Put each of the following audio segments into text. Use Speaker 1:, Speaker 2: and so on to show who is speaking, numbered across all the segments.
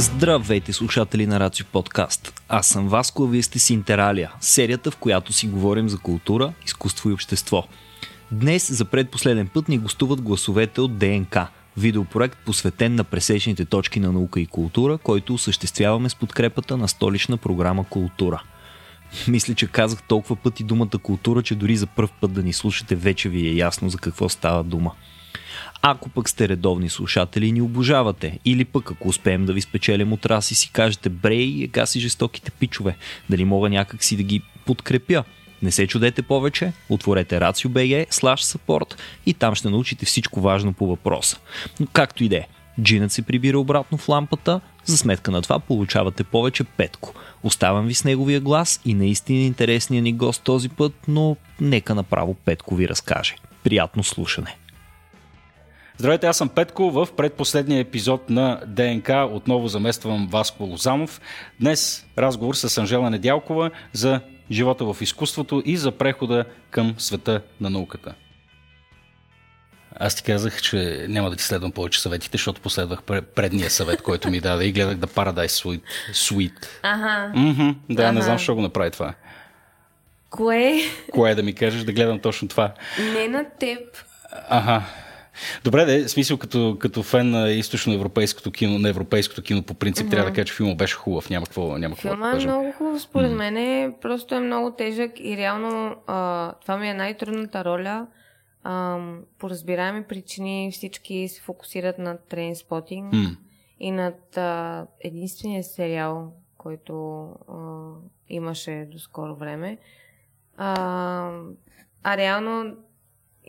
Speaker 1: Здравейте, слушатели на Рацио Подкаст. Аз съм Васко, а вие сте с Интералия, серията, в която си говорим за култура, изкуство и общество. Днес за предпоследен път ни гостуват гласовете от ДНК, видеопроект посветен на пресечните точки на наука и култура, който осъществяваме с подкрепата на столична програма Култура. Мисля, че казах толкова пъти думата култура, че дори за първ път да ни слушате вече ви е ясно за какво става дума. Ако пък сте редовни слушатели и ни обожавате, или пък ако успеем да ви спечелим от раз и си кажете брей, ега си жестоките пичове, дали мога някак си да ги подкрепя. Не се чудете повече, отворете RACIO.BG slash support и там ще научите всичко важно по въпроса. Но както и да е, джинът се прибира обратно в лампата, за сметка на това получавате повече петко. Оставам ви с неговия глас и наистина интересния ни гост този път, но нека направо Петко ви разкаже. Приятно слушане!
Speaker 2: Здравейте, аз съм Петко. В предпоследния епизод на ДНК отново замествам Васко Лозанов. Днес разговор с Анжела Недялкова за живота в изкуството и за прехода към света на науката. Аз ти казах, че няма да ти следвам повече съветите, защото последвах предния съвет, който ми даде и гледах да Paradise Suite. Sweet.
Speaker 3: Ага.
Speaker 2: Mm-hmm, да,
Speaker 3: Ага.
Speaker 2: не знам защо го направи това.
Speaker 3: Кое?
Speaker 2: Кое е да ми кажеш да гледам точно това?
Speaker 3: Не на теб.
Speaker 2: Ага. Добре, да, в смисъл като, като фен на източноевропейското кино, на европейското кино, по принцип mm-hmm. трябва да кажа, че филмът беше хубав, няма какво, няма какво
Speaker 3: Филма
Speaker 2: да
Speaker 3: е
Speaker 2: кажем.
Speaker 3: много хубав, според мен. е- Просто е много тежък и реално а, това ми е най-трудната роля. А, по разбираеми причини всички се фокусират на трейнспотинг
Speaker 2: М.
Speaker 3: и над а, единствения сериал, който а, имаше до скоро време. А, а реално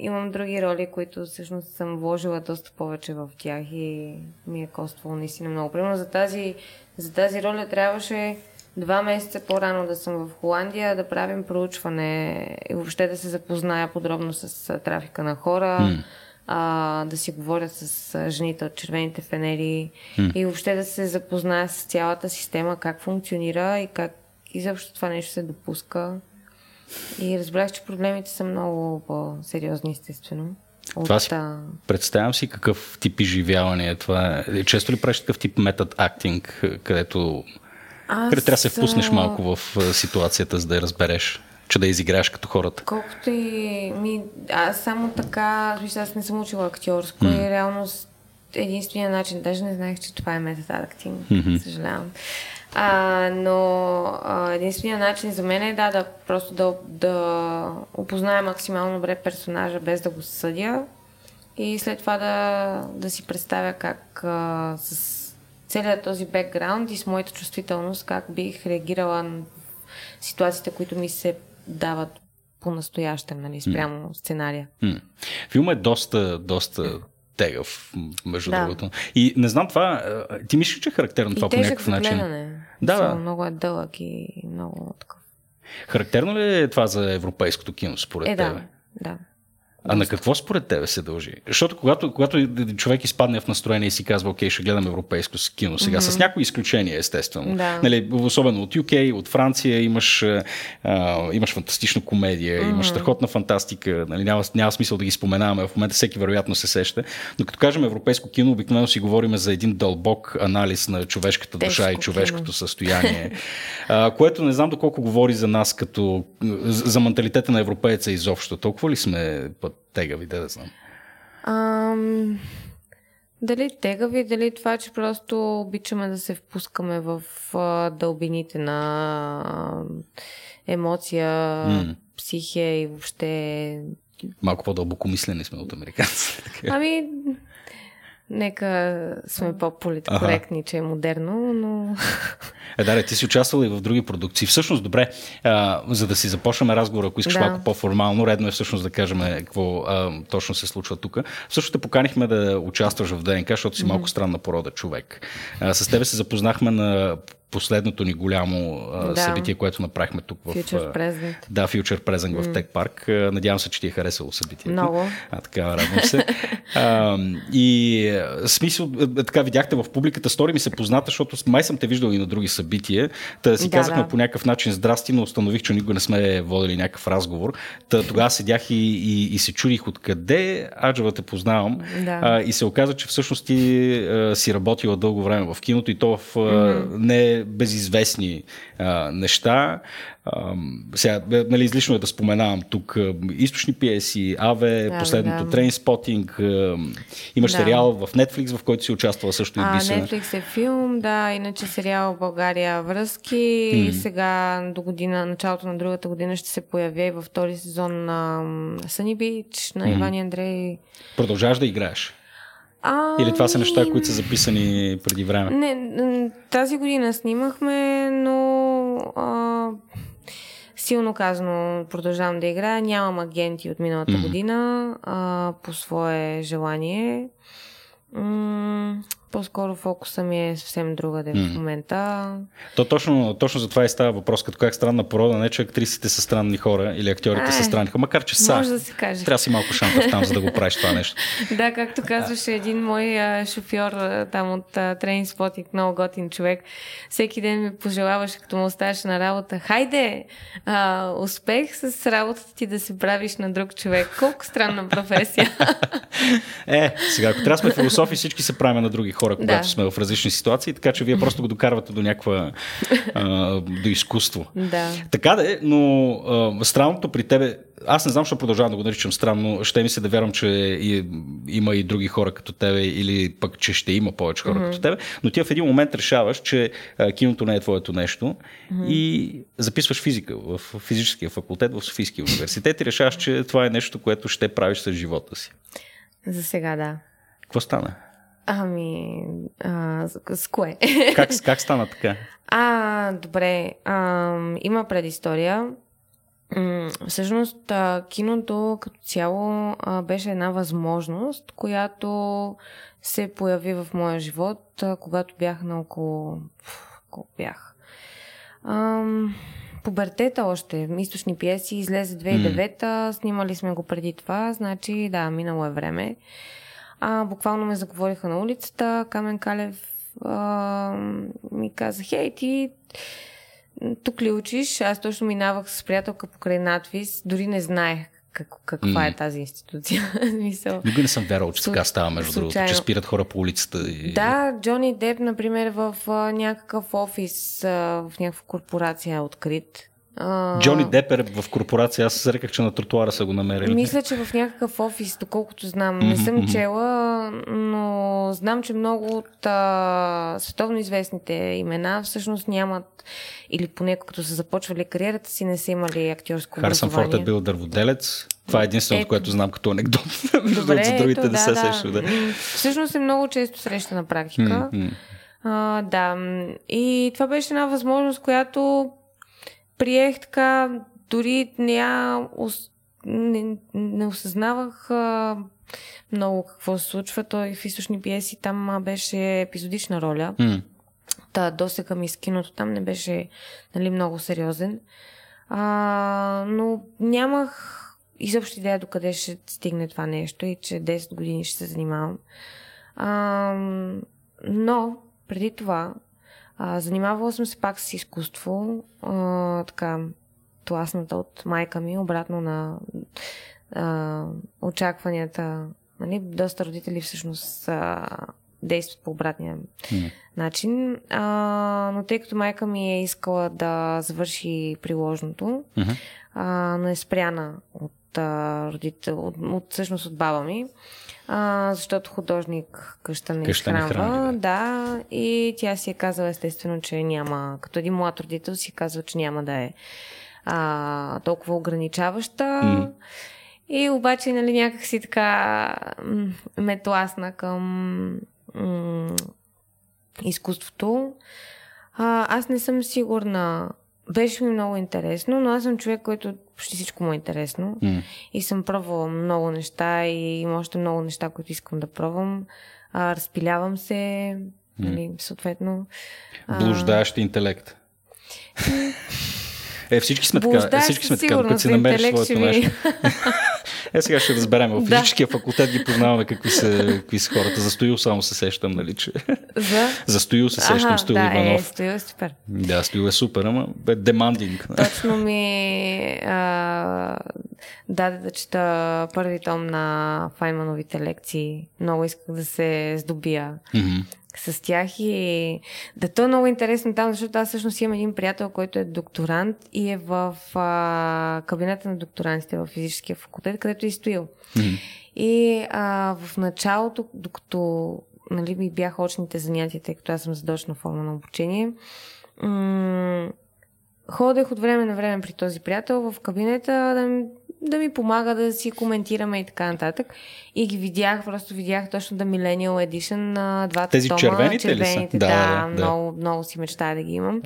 Speaker 3: имам други роли, които всъщност съм вложила доста повече в тях и ми е коствало наистина много. Примерно за тази, за тази роля трябваше два месеца по-рано да съм в Холандия, да правим проучване и въобще да се запозная подробно с трафика на хора,
Speaker 2: М.
Speaker 3: а, да си говоря с жените от червените фенери и въобще да се запозная с цялата система, как функционира и как изобщо това нещо се допуска. И разбрах, че проблемите са много по-сериозни, естествено. От,
Speaker 2: Това си- Представям си какъв тип изживяване е това. Често ли правиш такъв тип метод актинг, където,
Speaker 3: аз,
Speaker 2: където трябва да се впуснеш малко в ситуацията, за да я разбереш, че да изиграеш като хората?
Speaker 3: Колкото и... Ми, аз само така... Виж, аз не съм учила актьорско и реално с- единствения начин... Даже не знаех, че това е метод актинг. Съжалявам. А, но а, единственият начин за мен е да, да просто да, да опозная максимално добре персонажа, без да го съдя и след това да, да си представя как а, с целият този бекграунд и с моята чувствителност, как бих реагирала на ситуациите, които ми се дават по-настоящем, нали, спрямо сценария.
Speaker 2: М. Филмът е доста, доста тегъв, между
Speaker 3: Да.
Speaker 2: другото. И не знам това, а, ти мислиш, че е характерно това
Speaker 3: и
Speaker 2: по
Speaker 3: тежък
Speaker 2: някакъв начин? Да, да.
Speaker 3: Много е дълъг и много такъв.
Speaker 2: Характерно ли е това за европейското кино, според
Speaker 3: Е,
Speaker 2: тебе?
Speaker 3: да, да.
Speaker 2: А на какво според тебе се дължи? Защото когато, когато човек изпадне в настроение и си казва, окей, ще гледам европейско кино сега, mm-hmm. с някои изключения, естествено.
Speaker 3: Да.
Speaker 2: Нали, особено от UK, от Франция имаш, а, имаш фантастична комедия, mm-hmm. имаш страхотна фантастика, нали, няма, няма смисъл да ги споменаваме, в момента всеки вероятно се сеща. Но като кажем европейско кино, обикновено си говорим за един дълбок анализ на човешката душа
Speaker 3: Тежко
Speaker 2: и човешкото
Speaker 3: кино.
Speaker 2: състояние, а, което не знам доколко говори за нас като за менталитета на европееца изобщо. Толкова ли сме път тегави, да, да знам.
Speaker 3: Ам, дали тегави, дали това, че просто обичаме да се впускаме в а, дълбините на а, емоция,
Speaker 2: М.
Speaker 3: психия и въобще...
Speaker 2: Малко по-дълбоко мислени сме от американците.
Speaker 3: Ами, нека сме по-политкоректни, че е модерно, но...
Speaker 2: Е, да, ти си участвала и в други продукции. Всъщност, добре, а, за да си започнем разговора, ако искаш
Speaker 3: Да.
Speaker 2: малко по-формално, редно е всъщност да кажем какво а, точно се случва тук. Също те поканихме да участваш в ДНК, защото си малко странна порода човек. А, с тебе се запознахме на последното ни голямо а,
Speaker 3: Да.
Speaker 2: събитие, което направихме тук в...
Speaker 3: Future Present.
Speaker 2: Да, Future Present в Tech Park. Надявам се, че ти е харесало събитието.
Speaker 3: Много.
Speaker 2: А, така, радвам се. а, и смисъл, така видяхте в публиката, стори ми се позната, защото май съм те виждал и на други събития. Та си
Speaker 3: Да,
Speaker 2: казахме
Speaker 3: да.
Speaker 2: по някакъв начин здрасти, но установих, че никога не сме водили някакъв разговор. Та, тогава седях и, и, и се чудих откъде Аджава те познавам.
Speaker 3: Да.
Speaker 2: А, и се оказа, че всъщност ти а, си работила дълго време в киното и то в а, не безизвестни а, неща. А, сега, нали, излишно е да споменавам тук а, източни пиеси, Аве,
Speaker 3: Да,
Speaker 2: последното
Speaker 3: да.
Speaker 2: Трейнспотинг, а, имаш
Speaker 3: Да.
Speaker 2: сериал в Netflix, в който си участвала също и
Speaker 3: А,
Speaker 2: Бисера.
Speaker 3: Netflix е филм, да, иначе сериал в България Връзки и сега до година, началото на другата година ще се появя и във втори сезон на Sunny Beach, на Иван и Андрей.
Speaker 2: Продължаваш да играеш?
Speaker 3: А,
Speaker 2: Или това са неща, които са записани преди време?
Speaker 3: Не, тази година снимахме, но а, силно казано продължавам да играя. Нямам агенти от миналата
Speaker 2: Мгм.
Speaker 3: година а, по свое желание. М, по-скоро фокуса ми е съвсем другаде в момента.
Speaker 2: То точно, точно за това и става въпрос, като как странна порода, не че актрисите са странни хора или актьорите
Speaker 3: Е,
Speaker 2: са странни хора, макар че са.
Speaker 3: Може да се каже.
Speaker 2: Трябва да си малко шантав там, за да го правиш това нещо.
Speaker 3: Да, както казваше един мой а, шофьор а, там от Трейнспотинг, много готин човек, всеки ден ми пожелаваше, като му оставаше на работа, хайде, а, успех с работата ти да се правиш на друг човек. Колко странна професия.
Speaker 2: Е, сега, ако трябва да сме философи, всички се правим на други хора, когато
Speaker 3: Да.
Speaker 2: сме в различни ситуации, така че вие просто го докарвате до някаква, а, до изкуство.
Speaker 3: да.
Speaker 2: Така да е, но а, странното при тебе, аз не знам, защо продължавам да го наричам странно, ще ми се да вярвам, че и, има и други хора като тебе или пък, че ще има повече хора mm-hmm. като тебе, но ти в един момент решаваш, че а, киното не е твоето нещо mm-hmm. и записваш физика в физическия факултет в Софийския университет и решаваш, че това е нещо, което ще правиш с живота си.
Speaker 3: За сега да.
Speaker 2: Какво стана?
Speaker 3: Ами, а, с, кое?
Speaker 2: Как, как стана така?
Speaker 3: А, добре. А, има предистория. Всъщност, киното като цяло беше една възможност, която се появи в моя живот, когато бях на около... Колко бях? Ам, пубертета още. Източни пиеси излезе 2009-та, снимали сме го преди това, значи да, минало е време. А, буквално ме заговориха на улицата, Камен Калев а, ми каза, хей, ти тук ли учиш? Аз точно минавах с приятелка покрай надвис, дори не знаех как, каква е тази институция. Смисъл.
Speaker 2: Никога не съм вярвал, че така става, между другото,
Speaker 3: случайно.
Speaker 2: че спират хора по улицата. И...
Speaker 3: Да, Джони Деп, например, в някакъв офис, в някаква корпорация е открит. А,
Speaker 2: Джони Депер в корпорация, аз се реках, че на тротуара са го намерили.
Speaker 3: Мисля, че в някакъв офис, доколкото знам. Не съм чела, но знам, че много от а, световно известните имена всъщност нямат, или поне като са започвали кариерата си, не са имали актьорско
Speaker 2: Харсън. Форд е бил дърводелец. Това е единственото,
Speaker 3: Ето.
Speaker 2: което знам като анекдот. Между
Speaker 3: Добре,
Speaker 2: другото, за другите
Speaker 3: ето,
Speaker 2: не се
Speaker 3: да.
Speaker 2: Да.
Speaker 3: Всъщност е много често среща на практика. А, да. И това беше една възможност, която приех така, дори не я не, не осъзнавах а, много какво се случва. Той в източни пиеси там а, беше епизодична роля.
Speaker 2: М.
Speaker 3: Та, досега ми с киното там не беше нали, много сериозен. А, но нямах изобщо идея докъде ще стигне това нещо и че 10 години ще се занимавам. А, но преди това а, занимавала съм се пак с изкуство, а, така тласната от майка ми, обратно на а, очакванията. Нали? Доста родители всъщност а, действат по обратния
Speaker 2: М.
Speaker 3: начин. А, но тъй като майка ми е искала да завърши приложното,
Speaker 2: Мгм.
Speaker 3: а, но е спряна от, а, родител, от, от всъщност от баба ми, а, защото художник къща не
Speaker 2: Къща не
Speaker 3: изхранва.
Speaker 2: храни,
Speaker 3: да, и тя си е казала естествено, че няма, като един млад родител си казва, че няма да е а, толкова ограничаваща.
Speaker 2: Мгм.
Speaker 3: И обаче, нали, някак си така ме тласна към м, изкуството. А, аз не съм сигурна. Беше ми много интересно, но аз съм човек, който почти всичко му е интересно.
Speaker 2: М.
Speaker 3: И съм пробвала много неща и има още много неща, които искам да пробвам. А, разпилявам се. Нали, съответно.
Speaker 2: Блуждаещ интелект. Е, всички сме така. Е, всички сме така, докато си намериш своето нещо. е, сега ще разберем. В физическия да. факултет ги познаваме какви са, какви са хората. За Стоил само се сещам, нали, че...
Speaker 3: За?
Speaker 2: За Стоил се сещам, ага, Стоил
Speaker 3: да,
Speaker 2: Иванов.
Speaker 3: Е, Стоил е супер.
Speaker 2: Да, Стоил е супер, ама бе демандинг.
Speaker 3: Точно ми а, даде да чета първи том на Файмановите лекции. Много исках да се здобия. Mm-hmm с тях и да то е много интересно там, защото аз всъщност имам един приятел, който е докторант и е в а, кабинета на докторантите в физическия факултет, където е стоил. Mm-hmm. И а, в началото, докато нали, ми бяха очните занятия, тъй като аз съм задочна форма на обучение, м- ходех от време на време при този приятел в кабинета да да ми помага да си коментираме и така нататък. И ги видях, просто видях точно да Millennial Edition на двата
Speaker 2: Тези
Speaker 3: тома.
Speaker 2: червените,
Speaker 3: червените
Speaker 2: ли
Speaker 3: са? Да, да, да, много, много си мечтая да ги имам.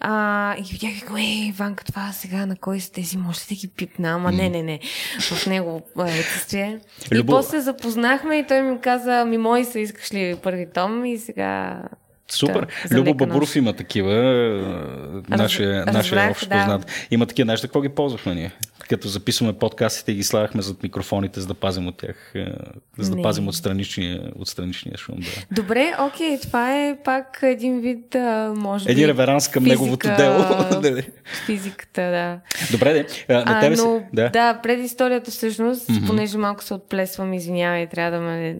Speaker 3: А, и ги видях и го, ей, Иванка, това сега на кой са тези, може да ги пипна, ама mm. не, не, не, в него отсъствие. И после запознахме и той ми каза, ми мои са, искаш ли първи том и сега
Speaker 2: Супер. Да, Любо Бабуров има такива. Нашия, Раз, нашия общ да. познат. Има такива неща. Какво ги ползвахме ние? Като записваме подкастите и ги слагахме зад микрофоните, за да пазим от тях, за да пазим от страничния, от страничния шум. Да.
Speaker 3: Добре, окей, това е пак един вид, може
Speaker 2: Един реверанс към физика, неговото дело.
Speaker 3: физиката, да.
Speaker 2: Добре, де. На тебе
Speaker 3: а, но,
Speaker 2: си... да.
Speaker 3: да, пред историята всъщност, mm-hmm. понеже малко се отплесвам, извинявай, трябва да ме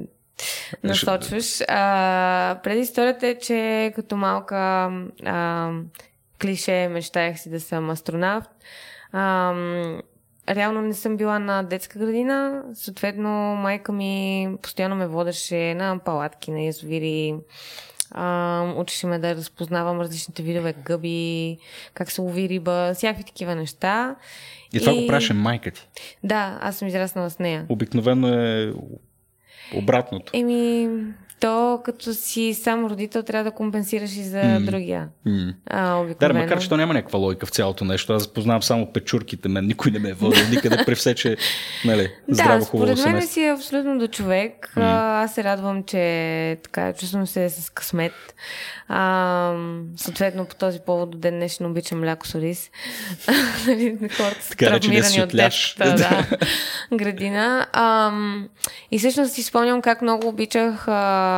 Speaker 3: насочваш. А, предисторията е, че като малка а, клише мечтаях си да съм астронавт. А, реално не съм била на детска градина, съответно майка ми постоянно ме водеше на палатки, на язовири, а, учеше ме да разпознавам различните видове гъби, как се лови риба, всякакви такива неща.
Speaker 2: И това и... го правеше майка ти?
Speaker 3: Да, аз съм израснала с нея.
Speaker 2: Обикновено е обратното.
Speaker 3: Еми, то като си сам родител трябва да компенсираш и за mm. другия. Mm. А,
Speaker 2: да, макар че то няма някаква логика в цялото нещо. Аз познавам само печурките, мен никой не ме е водил никъде при все, че нали, здраво да, хубаво
Speaker 3: според мен си е абсолютно до човек. Mm. Аз се радвам, че така чувствам се с късмет. А, съответно, по този повод до ден днешен обичам мляко с. Нали, хората са травмирани от детската да, градина. А, и всъщност си спомням как много обичах, а,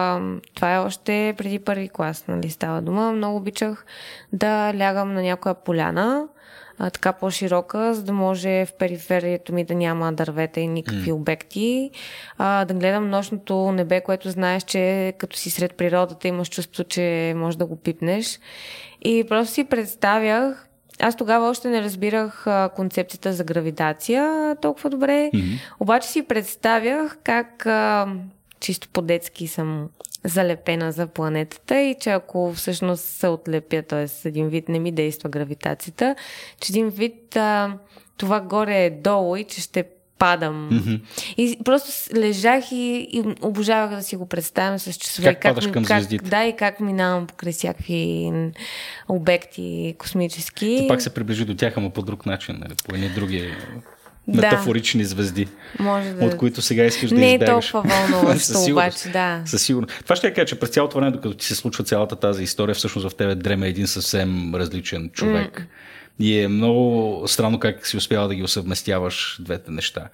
Speaker 3: това е още преди първи клас, нали, става дума, много обичах да лягам на някоя поляна, а, така по-широка, за да може в периферието ми да няма дървета и никакви mm. обекти. А, да гледам нощното небе, което знаеш, че като си сред природата имаш чувство, че можеш да го пипнеш. И просто си представях аз тогава още не разбирах а, концепцията за гравитация толкова добре, mm-hmm. обаче си представях как а, чисто по-детски съм залепена за планетата и че ако всъщност се отлепя, т.е. един вид не ми действа гравитацията, че един вид а, това горе е долу и че ще падам. Mm-hmm. И просто лежах и, и обожавах да си го представям с часове.
Speaker 2: Как, как падаш към
Speaker 3: как,
Speaker 2: звездите?
Speaker 3: Да, и как минавам покрай всякакви обекти космически.
Speaker 2: Ти пак се приближи до тях, ама по друг начин, нали? по едни други метафорични да. звезди,
Speaker 3: Може да.
Speaker 2: от които сега искаш да
Speaker 3: избягаш.
Speaker 2: Не
Speaker 3: е толкова вълнуващо, обаче, да.
Speaker 2: Със сигурност. Това ще я кажа, че през цялото време, докато ти се случва цялата тази история, всъщност в тебе дреме един съвсем различен човек. Mm. И е много странно как си успява да ги усъвместяваш двете неща.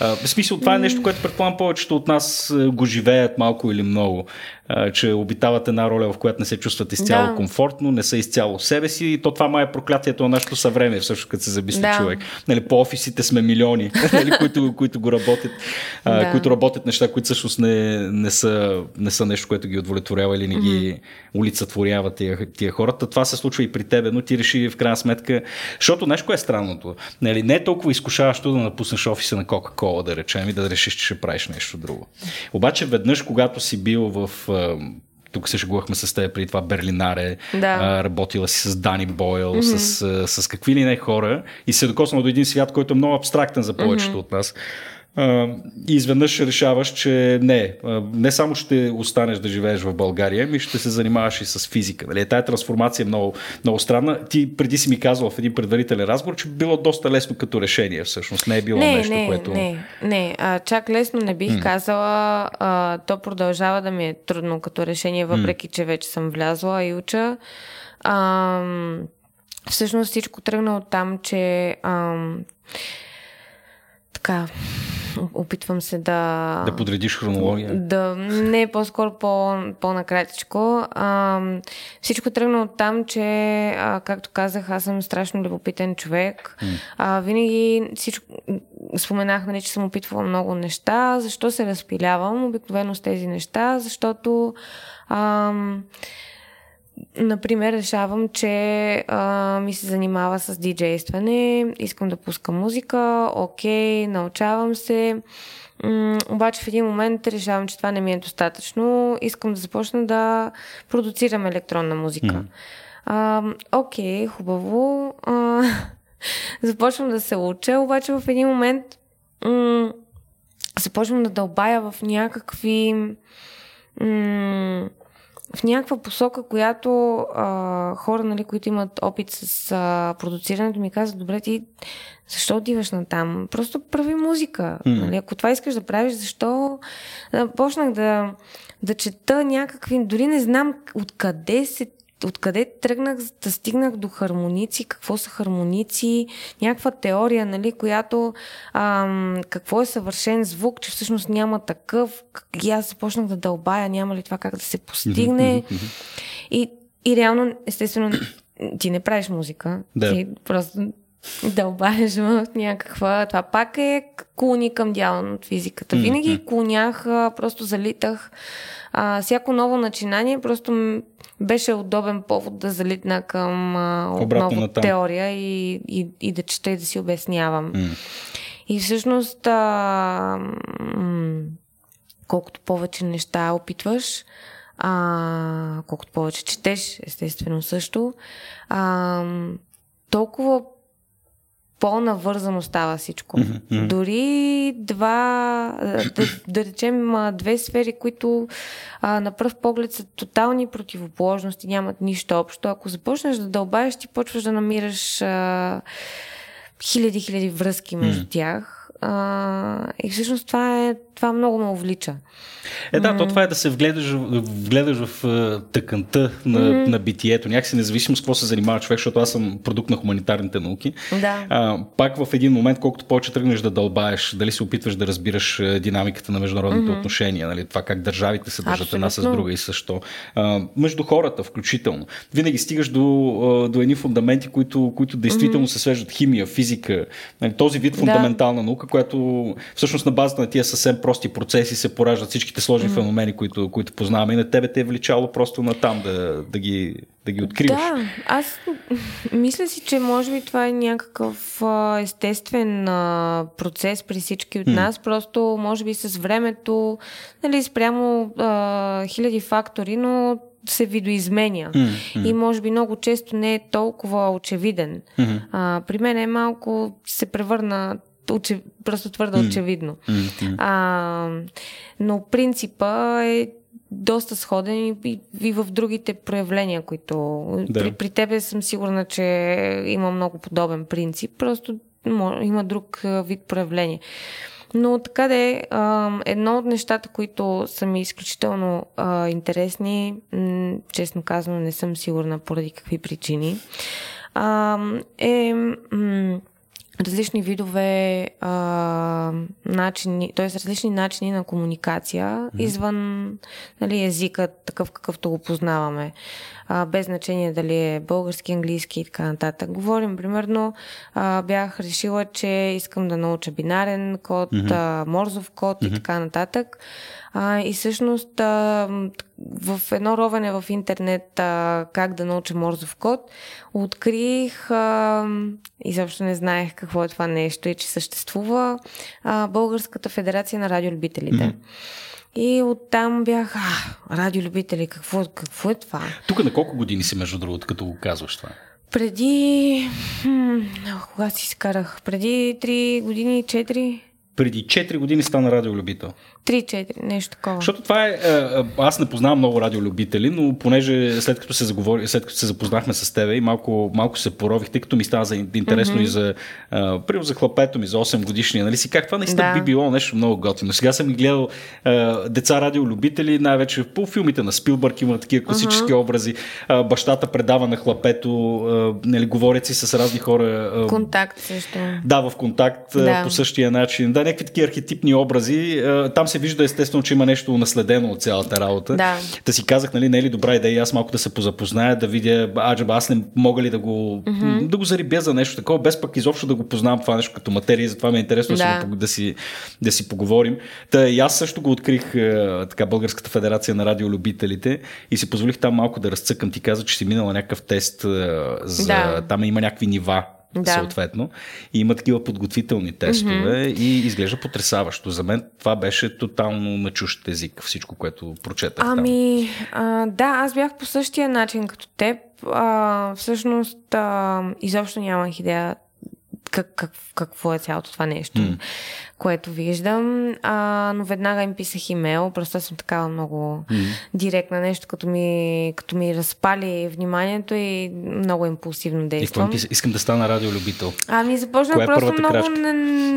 Speaker 2: А, в смисъл, това е нещо, което предполагам повечето от нас е, го живеят малко или много че обитават една роля, в която не се чувстват изцяло да. комфортно, не са изцяло себе си и то това май е проклятието на нашето съвремие, всъщност, като се замисли да. човек. Нали, по офисите сме милиони, нали, които, които го работят, да. които работят неща, които всъщност не, не, са, не са нещо, което ги удовлетворява или не ги mm-hmm. улицатворява тия, тия хората. Това се случва и при тебе, но ти реши в крайна сметка, защото нещо е странното. Нали, не е толкова изкушаващо да напуснеш офиса на Кока-Кола, да речем, и да решиш, че ще правиш нещо друго. Обаче веднъж, когато си бил в тук се шегувахме с теб преди това Берлинаре, да. работила си с Дани Бойл, mm-hmm. с, с какви ли не хора и се докоснала до един свят, който е много абстрактен за повечето mm-hmm. от нас. И изведнъж решаваш, че не, не само ще останеш да живееш в България, ми ще се занимаваш и с физика. Нали? Тая трансформация е много, много странна. Ти преди си ми казвал в един предварителен разговор, че било доста лесно като решение, всъщност. Не е било
Speaker 3: не,
Speaker 2: нещо,
Speaker 3: не,
Speaker 2: което.
Speaker 3: Не, не, а, чак лесно не бих м казала. А, то продължава да ми е трудно като решение, въпреки м че вече съм влязла и уча. А, всъщност всичко тръгна от там, че. А, така, опитвам се да...
Speaker 2: Да подредиш хронология?
Speaker 3: Да, не, по-скоро по, по-накратичко. А, всичко тръгна от там, че, а, както казах, аз съм страшно любопитен човек. А, винаги всичко... Споменах, нали, че съм опитвала много неща. Защо се разпилявам обикновено с тези неща? Защото... А, Например, решавам, че а, ми се занимава с диджействане, искам да пускам музика, окей, научавам се. М- обаче в един момент решавам, че това не ми е достатъчно. Искам да започна да продуцирам електронна музика. Mm. А, окей, хубаво. А, започвам да се уча, обаче в един момент м- започвам да дълбая в някакви. М- в някаква посока, която а, хора, нали, които имат опит с а, продуцирането, ми казват, добре, ти защо отиваш на там? Просто прави музика. Mm. Нали? Ако това искаш да правиш, защо? Почнах да, да чета някакви, дори не знам откъде се откъде тръгнах да стигнах до хармоници, какво са хармоници, някаква теория, нали, която ам, какво е съвършен звук, че всъщност няма такъв. И аз започнах да дълбая, няма ли това как да се постигне. и, и реално, естествено, ти не правиш музика. Да. Ти просто дълбаеш в някаква... Това пак е клони към дяло от физиката. Винаги клонях, просто залитах. А, всяко ново начинание просто беше удобен повод да залитна към а, отново теория и, и, и да чета и да си обяснявам. Mm. И всъщност, а, м- колкото повече неща опитваш, а, колкото повече четеш, естествено също, а, толкова по-навързано става всичко. Mm-hmm. Дори два, да, да речем, две сфери, които а, на пръв поглед са тотални противоположности, нямат нищо общо. Ако започнеш да дълбаеш, ти почваш да намираш а, хиляди, хиляди връзки между mm-hmm. тях. А, и всъщност това, е, това много ме увлича.
Speaker 2: Е, да, то това е да се вгледаш, вгледаш в тъканта на, mm. на битието, някакси независимо с какво се занимава човек, защото аз съм продукт на хуманитарните науки.
Speaker 3: Да.
Speaker 2: А, пак в един момент, колкото повече тръгнеш да дълбаеш, дали се опитваш да разбираш динамиката на международните mm-hmm. отношения, нали, това как държавите се държат една с друга и също. А, между хората, включително. Винаги стигаш до, до едни фундаменти, които, които действително mm-hmm. се свеждат химия, физика, нали, този вид фундаментална да. наука, която всъщност на базата на тия съвсем прости процеси се пораждат всичките сложни mm-hmm. феномени, които, които познаваме и на тебе те е вличало просто на там да, да, ги, да ги откриваш.
Speaker 3: Да, аз мисля си, че може би това е някакъв естествен процес при всички от mm. нас, просто може би с времето, нали, спрямо а, хиляди фактори, но се видоизменя. Mm-hmm. И може би много често не е толкова очевиден. Mm-hmm. А, при мен е малко се превърна очев... просто твърде mm. очевидно. Mm-hmm. А, но принципа е доста сходен и, и, и в другите проявления, които... Да. При, при тебе съм сигурна, че има много подобен принцип, просто има друг вид проявление. Но така да е, едно от нещата, които са ми изключително а, интересни, честно казано не съм сигурна поради какви причини, а, е... М- различни видове а, начини, т.е. различни начини на комуникация mm-hmm. извън нали, езика, такъв какъвто го познаваме. А, без значение дали е български, английски и така нататък. Говорим, примерно, а, бях решила, че искам да науча бинарен код, mm-hmm. а, морзов код mm-hmm. и така нататък. А, и всъщност а, в едно ровене в интернет а, как да науча морзов код, открих, а, изобщо не знаех какво е това нещо и че съществува а, Българската федерация на радиолюбителите. Mm-hmm. И оттам бях, а, радиолюбители, какво, какво е това?
Speaker 2: Тук на колко години си, между другото, като го казваш това?
Speaker 3: Преди... Хм, кога си скарах? Преди 3 години, 4.
Speaker 2: преди 4 години стана радиолюбител.
Speaker 3: 3-4, нещо такова.
Speaker 2: Защото това е, аз не познавам много радиолюбители, но понеже след като се, заговори, след като се запознахме с тебе и малко, малко се порових, тъй като ми става за интересно mm-hmm. и за, примерно за хлапето ми за 8 годишния, нали си как това наистина да. би било нещо много готино. Сега съм гледал а, деца радиолюбители, най-вече по филмите на Спилбърг има такива класически mm-hmm. образи. А, бащата предава на хлапето, а, нали, говорят си с разни хора.
Speaker 3: А, контакт също.
Speaker 2: Да, в контакт да. по същия начин. Да, някакви такива архетипни образи. А, там се вижда естествено, че има нещо наследено от цялата работа.
Speaker 3: Да.
Speaker 2: Да си казах, нали, не е ли добра идея аз малко да се позапозная, да видя, аджаба, аз не мога ли да го, mm-hmm. да го зарибя за нещо такова, без пък изобщо да го познавам това нещо като материя, затова ми е интересно да, да, да, си, да си поговорим. Та и аз също го открих така Българската федерация на радиолюбителите и си позволих там малко да разцъкам. Ти каза, че си минала някакъв тест за... Да. Там има някакви нива да. съответно. И има такива подготвителни тестове mm-hmm. и изглежда потрясаващо. За мен това беше тотално на чужд език, всичко, което прочетах.
Speaker 3: Ами, а, да, аз бях по същия начин като теб. А, всъщност, а, изобщо нямах идея как, как, какво е цялото това нещо. Mm което виждам, а, но веднага им писах имейл, просто съм такава много mm-hmm. директна нещо, като ми, като ми разпали вниманието и много импулсивно действам.
Speaker 2: И искам да стана радиолюбител.
Speaker 3: Ами започнах Коя е просто много... На...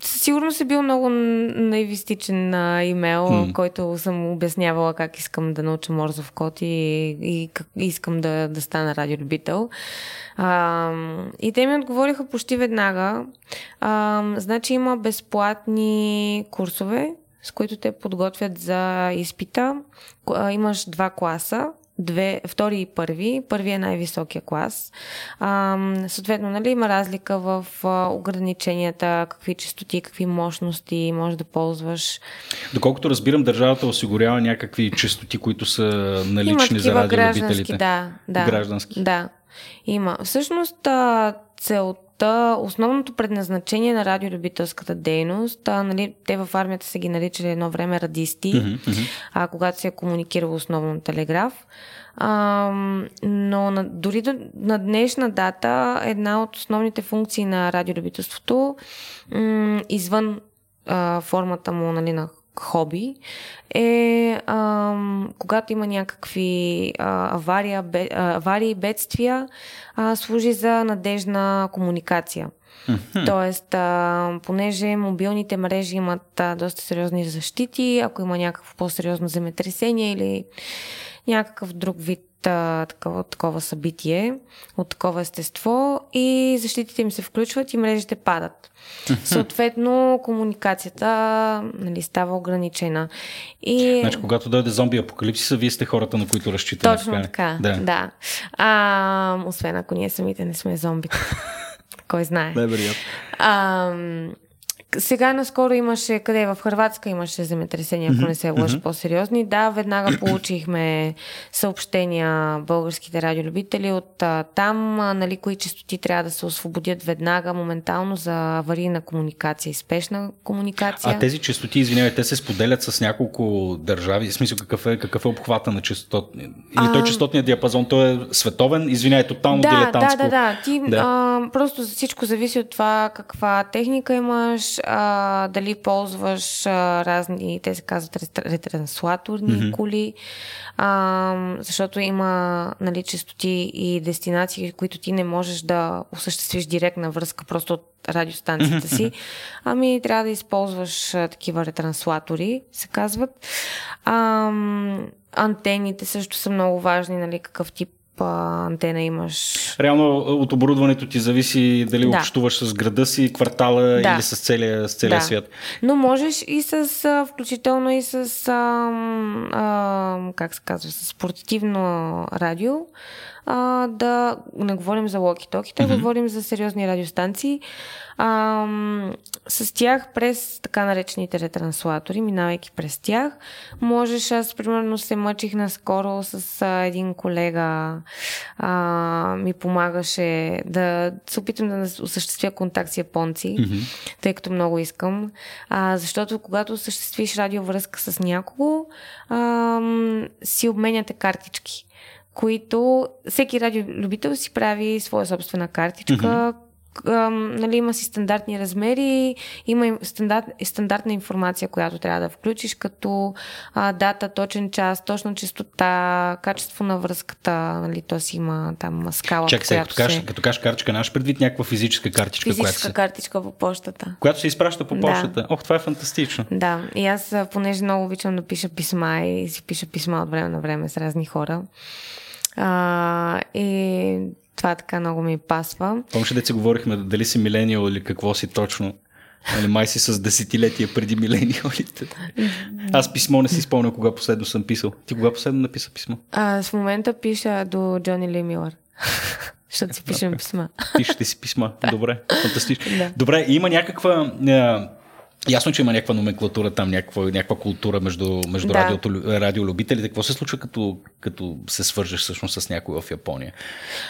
Speaker 3: Сигурно си бил много наивистичен на имейл, mm. който съм обяснявала как искам да науча морзов код и, и как искам да, да стана радиолюбител. А, и те ми отговориха почти веднага. А, значи има безплатни курсове, с които те подготвят за изпита. Имаш два класа две, втори и първи. Първи е най-високия клас. А, съответно, нали, има разлика в а, ограниченията, какви частоти, какви мощности може да ползваш.
Speaker 2: Доколкото разбирам, държавата осигурява някакви частоти, които са налични за радиолюбителите.
Speaker 3: Да, да.
Speaker 2: Граждански.
Speaker 3: Да. Има. Всъщност, целта, основното предназначение на радиолюбителската дейност, а, нали, те в армията са ги наричали едно време радисти, mm-hmm, mm-hmm. А, когато се е комуникирал основно на телеграф. А, но на, дори до, на днешна дата една от основните функции на радиолюбителството, м- извън а, формата му нали, на хоби, е а, когато има някакви а, авария, бе, а, аварии, бедствия, а, служи за надежна комуникация. Mm-hmm. Тоест, а, понеже мобилните мрежи имат а, доста сериозни защити, ако има някакво по-сериозно земетресение или някакъв друг вид а, такова, такова събитие от такова естество и защитите им се включват и мрежите падат. Съответно, комуникацията нали, става ограничена. И...
Speaker 2: Значи, когато дойде зомби апокалипсиса, вие сте хората, на които разчитате.
Speaker 3: Точно така, да. да. А, освен ако ние самите не сме зомби. Кой знае.
Speaker 2: Най-вероятно.
Speaker 3: Сега наскоро имаше, къде в Хрватска имаше земетресения, ако не се лъжа mm-hmm. по-сериозни. Да, веднага получихме съобщения българските радиолюбители от а, там, а, нали, кои частоти трябва да се освободят веднага, моментално за аварийна комуникация и спешна комуникация.
Speaker 2: А тези частоти, извинявай, те се споделят с няколко държави. В смисъл, какъв е, какъв е обхвата на частот? Или а... той частотният диапазон, той е световен? Извинявай, тотално
Speaker 3: да,
Speaker 2: дилетантско.
Speaker 3: Да, да, да. Ти, да. А, просто всичко зависи от това каква техника имаш, а, дали ползваш а, разни, те се казват ретранслаторни mm-hmm. коли, а, защото има нали, частоти и дестинации, които ти не можеш да осъществиш директна връзка просто от радиостанцията си, ами трябва да използваш а, такива ретранслатори, се казват. А, антените също са много важни, нали, какъв тип антена имаш.
Speaker 2: Реално от оборудването ти зависи дали да. общуваш с града си, квартала да. или с целия, с целия да. свят.
Speaker 3: Но можеш и с, включително и с, а, а, как се казва, с спортивно радио, а, да не говорим за локи-токите, mm-hmm. говорим за сериозни радиостанции. А, с тях през така наречените ретранслатори, минавайки през тях, можеш, аз примерно се мъчих наскоро с а, един колега, а, ми помагаше да се опитам да осъществя контакт с японци, mm-hmm. тъй като много искам. А, защото когато осъществиш радиовръзка с някого, а, си обменяте картички които всеки радиолюбител си прави своя собствена картичка, mm-hmm. Ам, нали, има си стандартни размери, има и стандарт, стандартна информация, която трябва да включиш, като а, дата, точен час, точна частота, качество на връзката, нали, то си има там скала.
Speaker 2: Чакай сега, като, кажеш, се... като кажеш картичка, наш предвид някаква физическа картичка,
Speaker 3: физическа
Speaker 2: която се...
Speaker 3: картичка по почтата.
Speaker 2: Която се изпраща по почтата. Да. Ох, това е фантастично.
Speaker 3: Да, и аз, понеже много обичам да пиша писма и си пиша писма от време на време с разни хора. А, и това така много ми пасва.
Speaker 2: Помниш да си говорихме дали си милениал или какво си точно? Нали, май си с десетилетия преди милениалите. Аз писмо не си спомня кога последно съм писал. Ти кога последно написа писмо?
Speaker 3: А, в момента пиша до Джони Ли Милър. Защото си пишем писма.
Speaker 2: Пишете си писма. Добре, фантастично. Да. Добре, има някаква Ясно, че има някаква номенклатура там, някаква, някаква култура между, между да. радиото, радиолюбителите. Какво се случва, като, като се свържеш всъщност с някой в Япония?